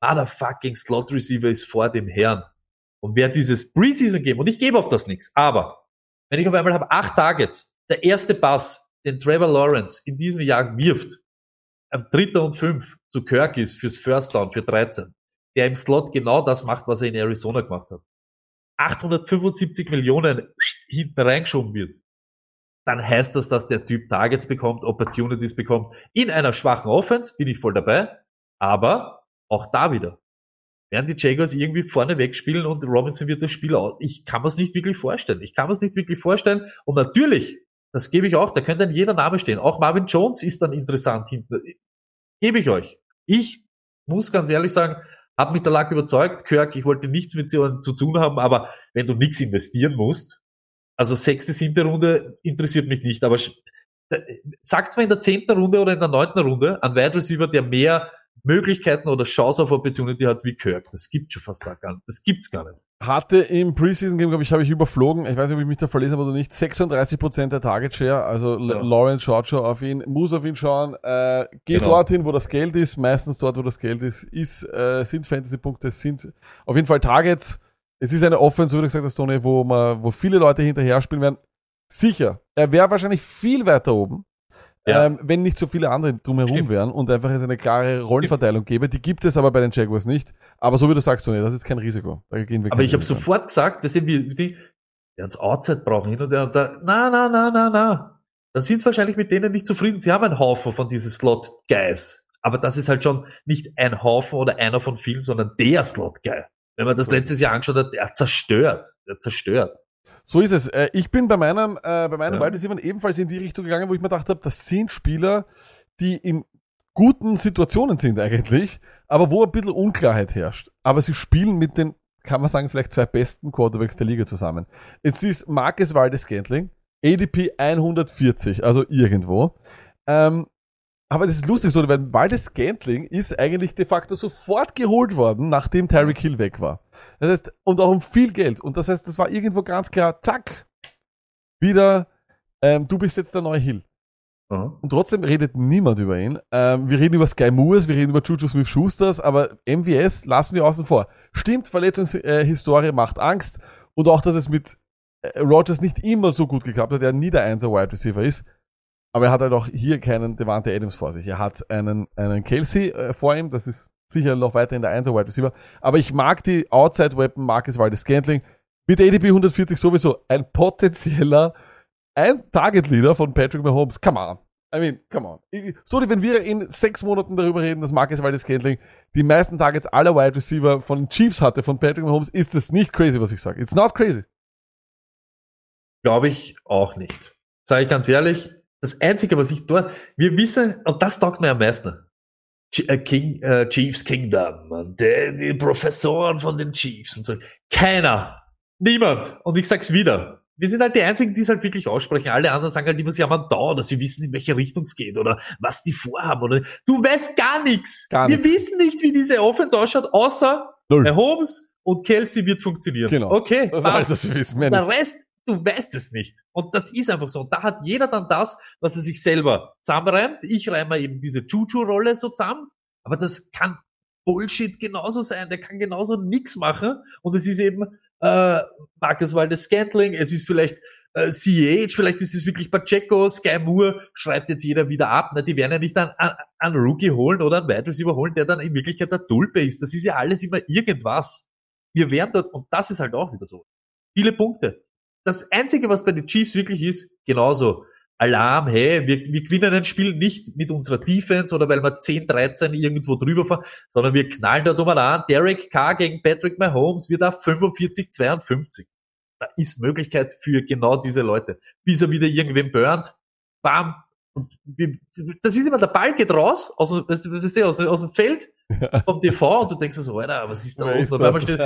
motherfucking Slot Receiver ist vor dem Herrn. Und wer dieses Preseason Game, und ich gebe auf das nichts, aber wenn ich auf einmal habe acht Targets, der erste Pass, den Trevor Lawrence in diesem Jahr wirft, am dritter und fünf zu Kirk ist fürs First Down für 13, der im Slot genau das macht, was er in Arizona gemacht hat. 875 Millionen hinten reingeschoben wird, dann heißt das, dass der Typ Targets bekommt, Opportunities bekommt. In einer schwachen Offense bin ich voll dabei, aber auch da wieder werden die Jaguars irgendwie vorne wegspielen und Robinson wird das Spiel aus. Ich kann mir's nicht wirklich vorstellen. Ich kann mir's nicht wirklich vorstellen. Und natürlich, das gebe ich auch, da könnte dann jeder Name stehen. Auch Marvin Jones ist dann interessant hinten. Gebe ich euch. Ich muss ganz ehrlich sagen, hab mich der Lack überzeugt. Kirk, ich wollte nichts mit dir zu tun haben, aber wenn du nichts investieren musst, also sechste, siebte Runde interessiert mich nicht, aber äh, sagt zwar in der zehnten Runde oder in der neunten Runde ein Wide Receiver, der mehr Möglichkeiten oder Chance auf Opportunity hat wie Kirk. Das gibt schon fast gar nicht. Das gibt's gar nicht. Hatte im Preseason Game, glaube ich, habe ich überflogen, ich weiß nicht, ob ich mich da verlesen habe oder nicht, 36% der Target Share, also Ja. Lawrence schaut schon auf ihn, muss auf ihn schauen, äh, geht Genau. dorthin, wo das Geld ist, meistens dort, wo das Geld ist, ist äh, sind Fantasy-Punkte, sind auf jeden Fall Targets. Es ist eine Offense, wie du gesagt hast, Tony, wo man, wo viele Leute hinterher spielen werden. Sicher, er wäre wahrscheinlich viel weiter oben, Ja. ähm, wenn nicht so viele andere drumherum Stimmt. wären und einfach es eine klare Rollenverteilung gäbe. Die gibt es aber bei den Jaguars nicht. Aber so wie du sagst, Tony, das ist kein Risiko. Da gehen wir Aber ich habe sofort gesagt, wir sehen, wie die, der uns Outside brauchen hin und der, und der, na, na, na, na, na. Dann sind sie wahrscheinlich mit denen nicht zufrieden. Sie haben einen Haufen von diesen Slot-Guys. Aber das ist halt schon nicht ein Haufen oder einer von vielen, sondern der Slot-Guy. Wenn man das letztes Jahr angeschaut hat, der zerstört. Der zerstört. So ist es. Äh, Ich bin bei meinem, äh, bei meinem Ja. Wide Receiver ebenfalls in die Richtung gegangen, wo ich mir gedacht habe, das sind Spieler, die in guten Situationen sind eigentlich, aber wo ein bisschen Unklarheit herrscht. Aber sie spielen mit den, kann man sagen, vielleicht zwei besten Quarterbacks der Liga zusammen. Es ist Marcus Valdes Scantling, ADP 140, also irgendwo. Ähm, aber das ist lustig so, weil Valdes Scantling ist eigentlich de facto sofort geholt worden, nachdem Tyreek Hill weg war. Das heißt, und auch um viel Geld. Und das heißt, das war irgendwo ganz klar, zack, wieder, ähm, du bist jetzt der neue Hill. Und trotzdem redet niemand über ihn. Ähm, wir reden über Sky Moores, wir reden über Juju Smith-Schusters, aber MVS lassen wir außen vor. Stimmt, Verletzungshistorie äh, macht Angst und auch, dass es mit äh, Rogers nicht immer so gut geklappt hat, der nie der 1 Wide Receiver ist. Aber er hat halt auch hier keinen Devante Adams vor sich. Er hat einen, einen Kelsey äh, vor ihm, das ist sicher noch weiterhin der 1 Wide Receiver. Aber ich mag die Outside Weapon Marcus Valdes Scantling. Mit ADP 140 sowieso ein potenzieller ein Target Leader von Patrick Mahomes. Come on. I mean, come on. So, wenn wir in sechs Monaten darüber reden, dass Marcus Valdes Scantling die meisten Targets aller Wide Receiver von Chiefs hatte, von Patrick Mahomes, ist es nicht crazy, was ich sage. It's not crazy. Glaube ich auch nicht. Sage ich ganz ehrlich, das Einzige, was ich dort, wir wissen, und das taugt mir am meisten, äh, King, äh, Chiefs Kingdom und der, die Professoren von den Chiefs und so. Keiner. Niemand. Und ich sag's wieder. Wir sind halt die Einzigen, die es halt wirklich aussprechen. Alle anderen sagen halt immer, sie haben einen da oder sie wissen, in welche Richtung es geht oder was die vorhaben oder, du weißt gar nichts. Gar Wir nichts. wissen nicht, wie diese Offense ausschaut, außer Null. Holmes und Kelsey wird funktionieren. Genau. Okay. Das passt. das wissen wir Der nicht. Rest, du weißt es nicht. Und das ist einfach so. Und da hat jeder dann das, was er sich selber zusammenreimt. Ich reime eben diese Juju-Rolle so zusammen. Aber das kann Bullshit genauso sein. Der kann genauso nix machen. Und es ist eben äh, Marcus Waldes Scantling, es ist vielleicht äh, CH, vielleicht ist es wirklich Pacheco, Sky Moore, schreibt jetzt jeder wieder ab. Na, die werden ja nicht einen, einen, einen Rookie holen oder einen Wide Receiver holen, der dann in Wirklichkeit der Tulpe ist. Das ist ja alles immer irgendwas. Wir werden dort, und das ist halt auch wieder so viele Punkte. Das Einzige, was bei den Chiefs wirklich ist, genauso Alarm, hey, wir, wir gewinnen ein Spiel nicht mit unserer Defense oder weil wir 10, 13 irgendwo drüber fahren, sondern wir knallen da dumm an. Derek Carr gegen Patrick Mahomes wird auf 45, 52. Da ist Möglichkeit für genau diese Leute. Bis er wieder irgendwen burnt, bam, und wir, das ist immer, der Ball geht raus, aus, du, aus, aus dem Feld, vom TV und du denkst so, Alter, was ist da los? auf einmal steht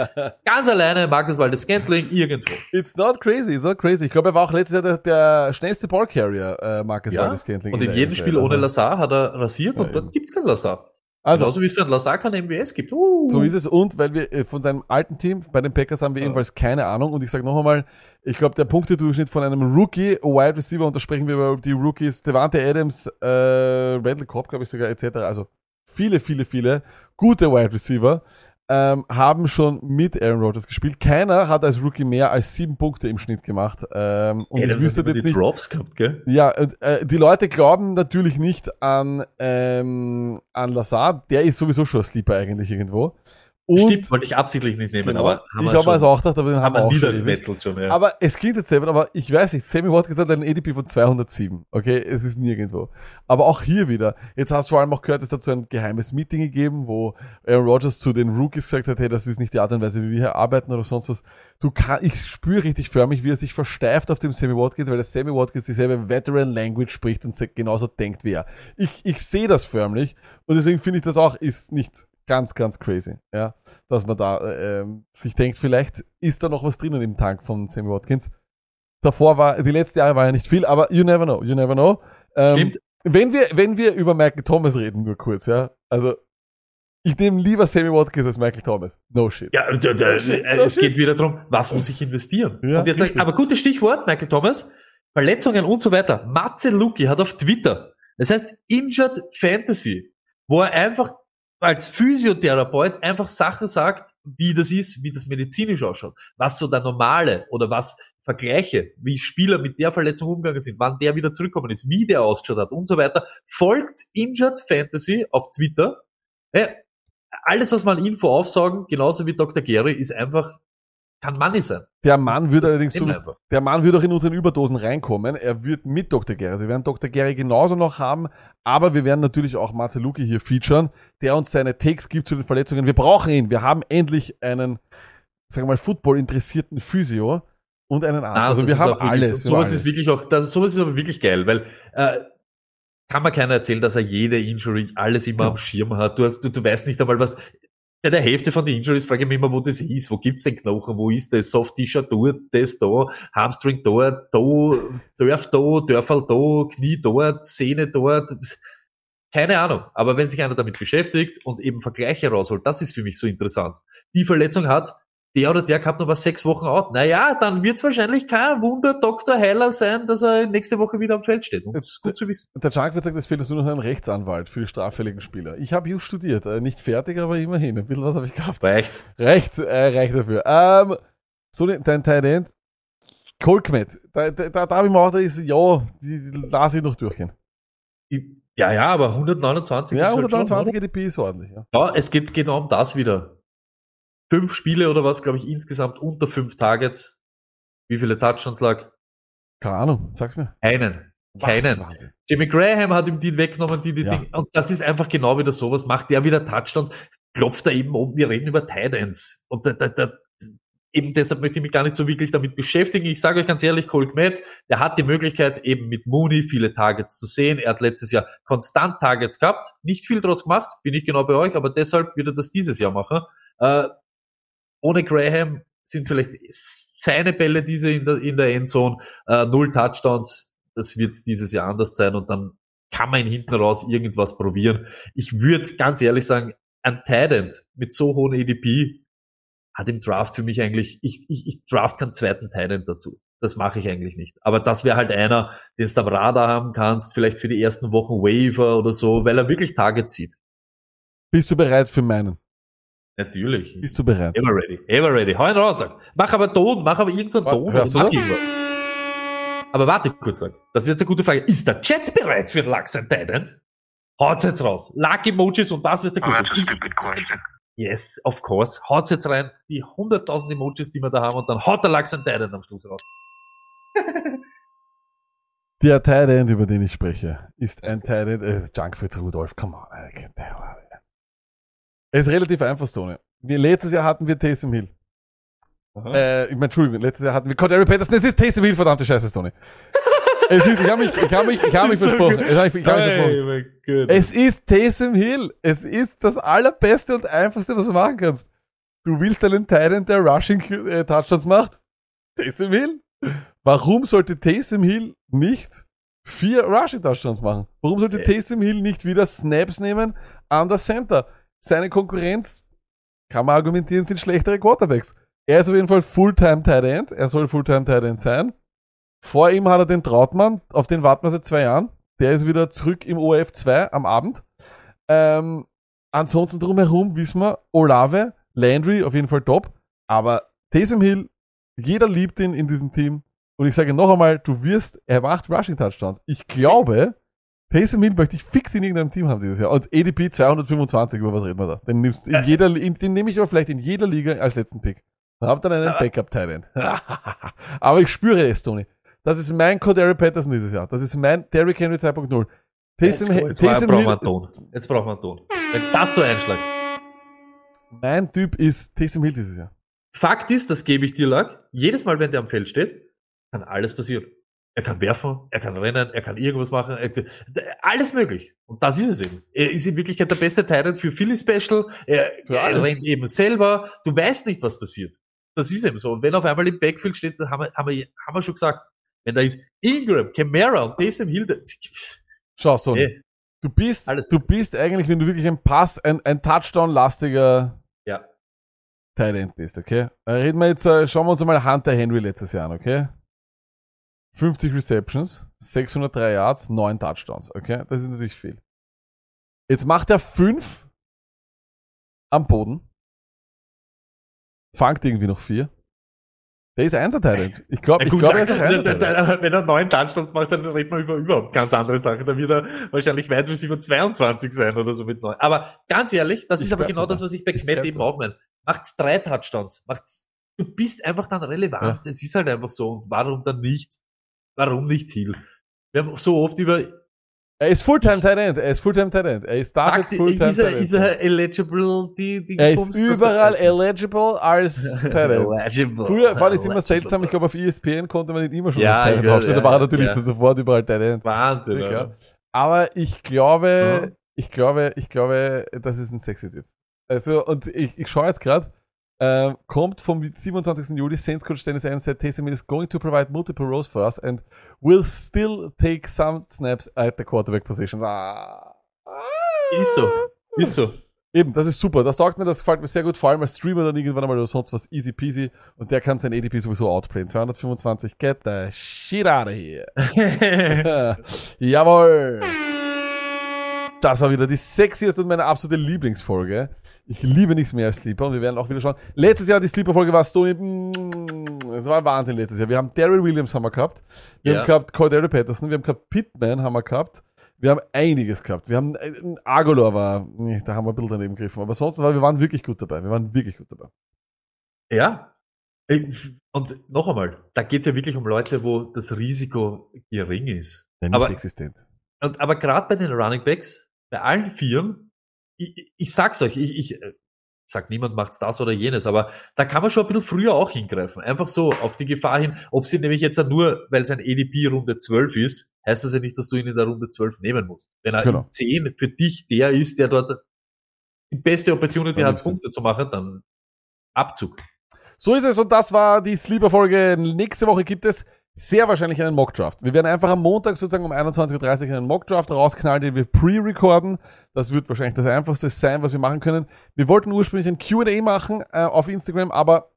ganz alleine Markus Waldes Scantling irgendwo. It's not crazy, it's not crazy. Ich glaube, er war auch letztes Jahr der, der schnellste Ballcarrier, äh, Marcus Ja, Waldes Scantling. Und in der jedem. Spiel ohne Also- Lazar hat er rasiert Ja, und dort eben. gibt's keinen Lazar. Also, Genauso wie es für einen Lazar keinen MWS gibt. Uh. So ist es. Und weil wir äh, von seinem alten Team, bei den Packers haben wir ebenfalls keine Ahnung. Und ich sage noch einmal, ich glaube, der Punktedurchschnitt von einem Rookie Wide Receiver, und da sprechen wir über die Rookies, Devante Adams, äh, Randall Cobb, glaube ich sogar, etc. Also viele, viele, viele gute Wide Receiver ähm, haben schon mit Aaron Rodgers gespielt. Keiner hat als Rookie mehr als sieben Punkte im Schnitt gemacht. Ähm, und Adams ich wüsste jetzt die nicht, Drops gehabt, gell? ja, und, äh, die Leute glauben natürlich nicht an, ähm, an Lazard. Der ist sowieso schon ein Sleeper eigentlich irgendwo. Und Stimmt, wollte ich absichtlich nicht nehmen, Genau. aber haben ich habe also auch gedacht, aber haben, haben wir auch schon schon, ja. Aber es klingt jetzt selber, aber ich weiß nicht, Sammy Watkins hat einen ADP von 207. Okay, es ist nirgendwo. Aber auch hier wieder, jetzt hast du vor allem auch gehört, es dazu ein geheimes Meeting gegeben, wo Aaron Rodgers zu den Rookies gesagt hat, hey, das ist nicht die Art und Weise, wie wir hier arbeiten oder sonst was. Du kann, ich spüre richtig förmlich, wie er sich versteift auf dem Sammy Watkins, weil der Sammy Watkins dieselbe Veteran Language spricht und genauso denkt wie er. Ich, ich sehe das förmlich und deswegen finde ich das auch, ist nicht ganz, ganz crazy, ja, dass man da äh, ähm, sich denkt, vielleicht ist da noch was drinnen im Tank von Sammy Watkins. Davor war, die letzten Jahre war ja nicht viel, aber you never know, you never know. Ähm, Stimmt. wenn wir, wenn wir über Michael Thomas reden, nur kurz, ja, also ich nehme lieber Sammy Watkins als Michael Thomas. No shit. Ja, da, da, äh, es geht wieder darum, was muss ich investieren? Ja, und jetzt sag, ich, aber gutes Stichwort, Michael Thomas, Verletzungen und so weiter. Matze Luki hat auf Twitter, das heißt Injured Fantasy, wo er einfach als Physiotherapeut einfach Sachen sagt, wie das ist, wie das medizinisch ausschaut, was so der normale oder was Vergleiche, wie Spieler mit der Verletzung umgegangen sind, wann der wieder zurückgekommen ist, wie der ausgeschaut hat und so weiter, folgt Injured Fantasy auf Twitter. Ja, alles, was man an Info aufsaugen, genauso wie Dr. Gary, ist einfach, kann Money sein. Der Mann Das allerdings sowieso, der Mann würde auch in unseren Überdosen reinkommen. Er wird mit Dr. Gary. Also wir werden Dr. Gary genauso noch haben, aber wir werden natürlich auch Marceluki hier featuren, der uns seine Takes gibt zu den Verletzungen. Wir brauchen ihn. Wir haben endlich einen, sagen wir mal, Football-interessierten Physio und einen Arzt. Ah, also wir haben alles. So, sowas alles. ist wirklich auch, das, sowas ist aber wirklich geil, weil äh, kann man keiner erzählen, dass er jede Injury alles immer Ja. am Schirm hat. Du, hast, du, du weißt nicht einmal, was. Bei der Hälfte von den Injuries frage ich mich immer, wo das ist. Wo gibt's den Knochen? Wo ist das? Soft T-Shirt dort, das da, Hamstring dort, da, Dörf da, Dörfel da, Knie dort, Sehne dort. Keine Ahnung. Aber wenn sich einer damit beschäftigt und eben Vergleiche rausholt, das ist für mich so interessant. Die Verletzung hat der oder der gehabt noch was sechs Wochen out. Naja, dann wird's wahrscheinlich kein Wunder Dr. Heiler sein, dass er nächste Woche wieder am Feld steht. Und das ist gut zu wissen. Der Junk wird sagen, es fehlt uns nur noch ein Rechtsanwalt für die straffälligen Spieler. Ich habe just studiert. Äh, nicht fertig, aber immerhin. Ein bisschen was habe ich gehabt. Reicht. Reicht, äh, reicht dafür. Ähm, so, dein Tight End. Cole Kmet. Da, da, da, da habe ich mir auch, da ist, ja, die, die lasse ich noch durchgehen. Ja, ja, aber 129 Ja, ist halt schon, 129 ADP ist ordentlich, ja. Ja, es geht genau um das wieder. Fünf Spiele oder was, glaube ich, insgesamt unter fünf Targets. Wie viele Touchdowns lag? Keine Ahnung, sag's mir. Keinen. Was? Keinen. Wahnsinn. Jimmy Graham hat ihm die weggenommen, die, die Ja. Dinge. Und das ist einfach genau wieder sowas. Macht der wieder Touchdowns, klopft er eben oben. Wir reden über Tight Ends. Und da, da, da, eben deshalb möchte ich mich gar nicht so wirklich damit beschäftigen. Ich sage euch ganz ehrlich, Cole Kmet, der hat die Möglichkeit, eben mit Mooney viele Targets zu sehen. Er hat letztes Jahr konstant Targets gehabt, nicht viel draus gemacht, bin ich genau bei euch, aber deshalb wird er das dieses Jahr machen. Äh, ohne Graham sind vielleicht seine Bälle diese in der, in der Endzone, äh, null Touchdowns. Das wird dieses Jahr anders sein und dann kann man hinten raus irgendwas probieren. Ich würde ganz ehrlich sagen, ein Tident mit so hohen EDP hat im Draft für mich eigentlich, ich, ich, ich draft keinen zweiten Tident dazu. Das mache ich eigentlich nicht. Aber das wäre halt einer, den du am Radar haben kannst, vielleicht für die ersten Wochen Waiver oder so, weil er wirklich Targets sieht. Bist du bereit für meinen? Natürlich. Bist du bereit? Ever ready, ever ready. Hau ihn raus, Doc. Mach aber Ton, mach aber irgendeinen Ton. hörst du Mach das? irgendwas. Aber warte kurz, Doc. Das ist jetzt eine gute Frage. Ist der Chat bereit für and Tident? Haut's jetzt raus. Luck-Emojis und was wird der question. Yes, of course. Haut's jetzt rein. Die 100.000 Emojis, die wir da haben und dann haut der Lachs and Tident am Schluss raus. Der Tight End, über den ich spreche, ist ein Tight End, äh, Junk Fritz Rudolph, come on. Alter. Es ist relativ einfach, Stone. Wir, letztes Jahr hatten wir Taysom Hill. Äh, ich meine, Entschuldigung, letztes Jahr hatten wir Cordero Patterson, es ist Taysom Hill, verdammte Scheiße, Stone. es ist, ich habe mich, ich habe mich, ich habe mich so versprochen. gut. Ich habe mich, hab mich versprochen. Hey. Es ist Taysom Hill. Es ist das allerbeste und einfachste, was du machen kannst. Du willst einen Titan, der Rushing äh, Touchdowns macht? Taysom Hill. Warum sollte Taysom Hill nicht vier Rushing Touchdowns machen? Warum sollte Äh. Taysom Hill nicht wieder Snaps nehmen an der Center? Seine Konkurrenz, kann man argumentieren, sind schlechtere Quarterbacks. Er ist auf jeden Fall Fulltime Tight End. Er soll Fulltime Tight End sein. Vor ihm hat er den Trautmann, auf den warten wir seit zwei Jahren. Der ist wieder zurück im ORF 2 am Abend. Ähm, ansonsten drumherum wissen wir, Olave, Landry auf jeden Fall top. Aber Taysom Hill, jeder liebt ihn in diesem Team. Und ich sage noch einmal, du wirst, er macht Rushing Touchdowns. Ich glaube, Taysom Hill möchte ich fix in irgendeinem Team haben dieses Jahr. Und ADP 225, über was reden wir da? Den nimmst in jeder, in, den nehme ich aber vielleicht in jeder Liga als letzten Pick. Und hab dann einen Aber- backup Talent. aber ich spüre es, Tony. Das ist mein Cordero Patterson dieses Jahr. Das ist mein Derrick Henry 2.0. Jetzt, Taysom, jetzt, jetzt brauchen wir einen Ton. Jetzt brauchen wir einen Ton. Wenn das so einschlägt. mein Typ ist Taysom Hill dieses Jahr. Fakt ist, das gebe ich dir, Lack, jedes Mal, wenn der am Feld steht, kann alles passieren. Er kann werfen, er kann rennen, er kann irgendwas machen, er, alles möglich. Und das ist es eben. Er ist in Wirklichkeit der beste Teil für Philly Special, er, er rennt eben selber, du weißt nicht, was passiert. Das ist eben so. Und wenn auf einmal im Backfield steht, dann haben wir, haben wir, haben wir schon gesagt, wenn da ist Ingram, Camara und Taysom Hill, Schaust Tony. Ey, Du bist, Alles. du bist eigentlich, wenn du wirklich ein Pass, ein, ein Touchdown-lastiger ja. End bist, okay? Äh, Reden wir jetzt, äh, schauen wir uns mal Hunter Henry letztes Jahr an, okay? 50 Receptions, 603 Yards, 9 Touchdowns, okay? Das ist natürlich viel. Jetzt macht er 5 am Boden, fangt irgendwie noch 4. Der ist Einser Tight End. Ich glaube, ich glaube, er ist auch da- Einser da- Tight End. da- wenn er neun Touchdowns macht, dann redet man über überhaupt ganz andere Sachen. Da wird er wahrscheinlich Wide Receiver 22 sein oder so mit neun. Aber ganz ehrlich, das Ich ist aber genau das, was ich bei Kmet eben auch meine. Macht's drei Touchdowns. Macht's, du bist einfach dann relevant. Ja. Es ist halt einfach so. Warum dann nicht? Warum nicht Hill? Wir haben so oft über, Er ist Fulltime Tight End. Er ist Fulltime Tight End. Er ist darf jetzt Fakt, Fulltime ist er, er eligible, die, die Er ist überall eligible als End. eligible. Früher fand ich es immer seltsam, ich glaube auf ESPN konnte man nicht immer schon Ja, als ja, aufstellen, da war er natürlich dann sofort überall End. Wahnsinn, Ja. Aber ich glaube, Ja. ich glaube, ich glaube, das ist ein sexy Typ. Also, und ich, ich schaue jetzt gerade, ähm, kommt vom 27. Juli, Saints Coach Dennis Allen said Taysom Hill is going to provide multiple roles for us and will still take some snaps at the quarterback positions. Ah. Ist so. Ist so. Eben, das ist super. Das taugt mir, das gefällt mir sehr gut. Vor allem als Streamer dann irgendwann einmal oder sonst was easy peasy. Und der kann sein ADP sowieso outplayen. 225, get the shit out of here. Jawohl. Das war wieder die sexieste und meine absolute Lieblingsfolge. Ich liebe nichts mehr als Sleeper und wir werden auch wieder schauen. Letztes Jahr die Sleeper-Folge war Stony. mm, Es war Wahnsinn letztes Jahr. Wir haben Daryl Williams haben wir gehabt. Wir Ja. haben gehabt Cordero Patterson. Wir haben gehabt Pittman haben wir gehabt. Wir haben einiges gehabt. Wir haben äh, Agolor war, da haben wir ein bisschen daneben gegriffen. Aber sonst war, wir waren wirklich gut dabei. Wir waren wirklich gut dabei. Ja. Und noch einmal, da geht's ja wirklich um Leute, wo das Risiko gering ist. Ja, nicht Aber- existent. Und, aber gerade bei den Running Backs, bei allen Vieren, ich, ich- sag's euch, ich, ich äh, sag niemand macht's das oder jenes, aber da kann man schon ein bisschen früher auch hingreifen. Einfach so auf die Gefahr hin, ob sie nämlich jetzt nur, weil sein ADP Runde 12 ist, heißt das ja nicht, dass du ihn in der Runde 12 nehmen musst. Wenn er Genau. in 10 für dich der ist, der dort die beste Opportunity hat. Punkte zu machen, dann Abzug. So ist es und das war die Sleeper-Folge. Nächste Woche gibt es sehr wahrscheinlich einen Mockdraft. Wir werden einfach am Montag sozusagen um 21.30 Uhr einen Mockdraft rausknallen, den wir pre-recorden. Das wird wahrscheinlich das einfachste sein, was wir machen können. Wir wollten ursprünglich ein Q&A machen äh, auf Instagram, aber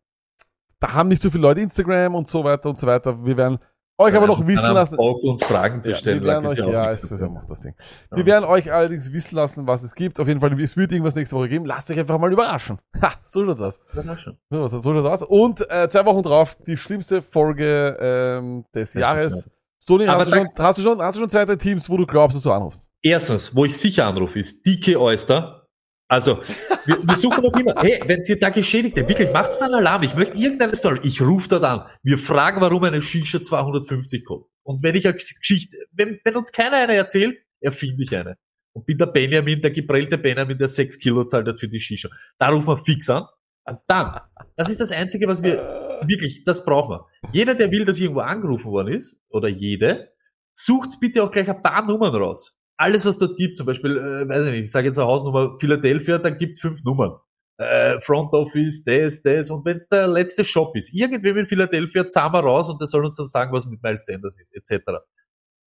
da haben nicht so viele Leute Instagram und so weiter und so weiter. Wir werden euch aber noch wissen lassen. Bock, uns Fragen zu Ja, stellen. wir werden euch, ja ja, ist ja tun. auch das Ding. Ja. Wir werden euch allerdings wissen lassen, was es gibt. Auf jeden Fall, es wird irgendwas nächste Woche geben. Lasst euch einfach mal überraschen. Ha, so schaut's aus. Überraschung. So, so, schaut's aus. Und äh, zwei Wochen drauf die schlimmste Folge ähm, des Das Jahres. Stoni, hast, du schon, hast, du schon, hast du schon zwei, drei Teams, wo du glaubst, dass du anrufst? Erstens, wo ich sicher anrufe, ist DK Oyster. Also, wir, wir suchen noch immer, hey, wenn Sie da Geschädigte, wirklich, macht's dann Alarm, ich möchte irgendeine Story, ich rufe dort an, wir fragen, warum eine Shisha 250 kostet. Und wenn ich eine Geschichte, wenn, wenn uns keiner eine erzählt, erfinde ich eine. Und bin der Benjamin, der geprellte Benjamin, der 6 Kilo zahlt hat für die Shisha. Da rufen wir fix an. Und dann, das ist das Einzige, was wir, wirklich, das brauchen wir. Jeder, der will, dass irgendwo angerufen worden ist, oder jede, sucht bitte auch gleich ein paar Nummern raus. Alles, was dort gibt, zum Beispiel, äh, weiß ich nicht, ich sage jetzt eine Hausnummer Philadelphia, dann gibt's fünf Nummern. Äh, Front Office, das, das, und wenn es der letzte Shop ist, irgendwem in Philadelphia, zahlen wir raus und der soll uns dann sagen, was mit Miles Sanders ist, etc.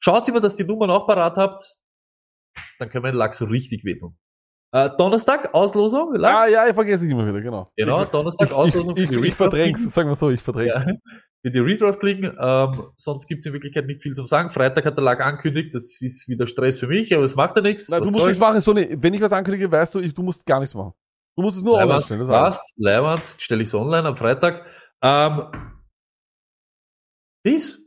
Schaut immer, dass die Nummern auch parat habt, dann können wir den Lack so richtig wehtun. Äh, Donnerstag, Auslosung, Lack? Ah, ja, ich vergesse ich immer wieder, genau. Genau, Donnerstag, Ich, Auslosung ich, für die ich, ich Redraft verdräng's, sagen wir so, ich verdräng's. Ja, für die Redraft liegen. Ähm, sonst gibt's in Wirklichkeit nicht viel zu sagen. Freitag hat der Lag angekündigt, das ist wieder Stress für mich, aber es macht ja nichts. Nein, du musst soll's? nichts machen, so wenn ich was ankündige, weißt du, ich, du musst gar nichts machen. Du musst es nur online stellen. Das passt, Leibwand, stelle ich's online am Freitag. Ähm, Peace.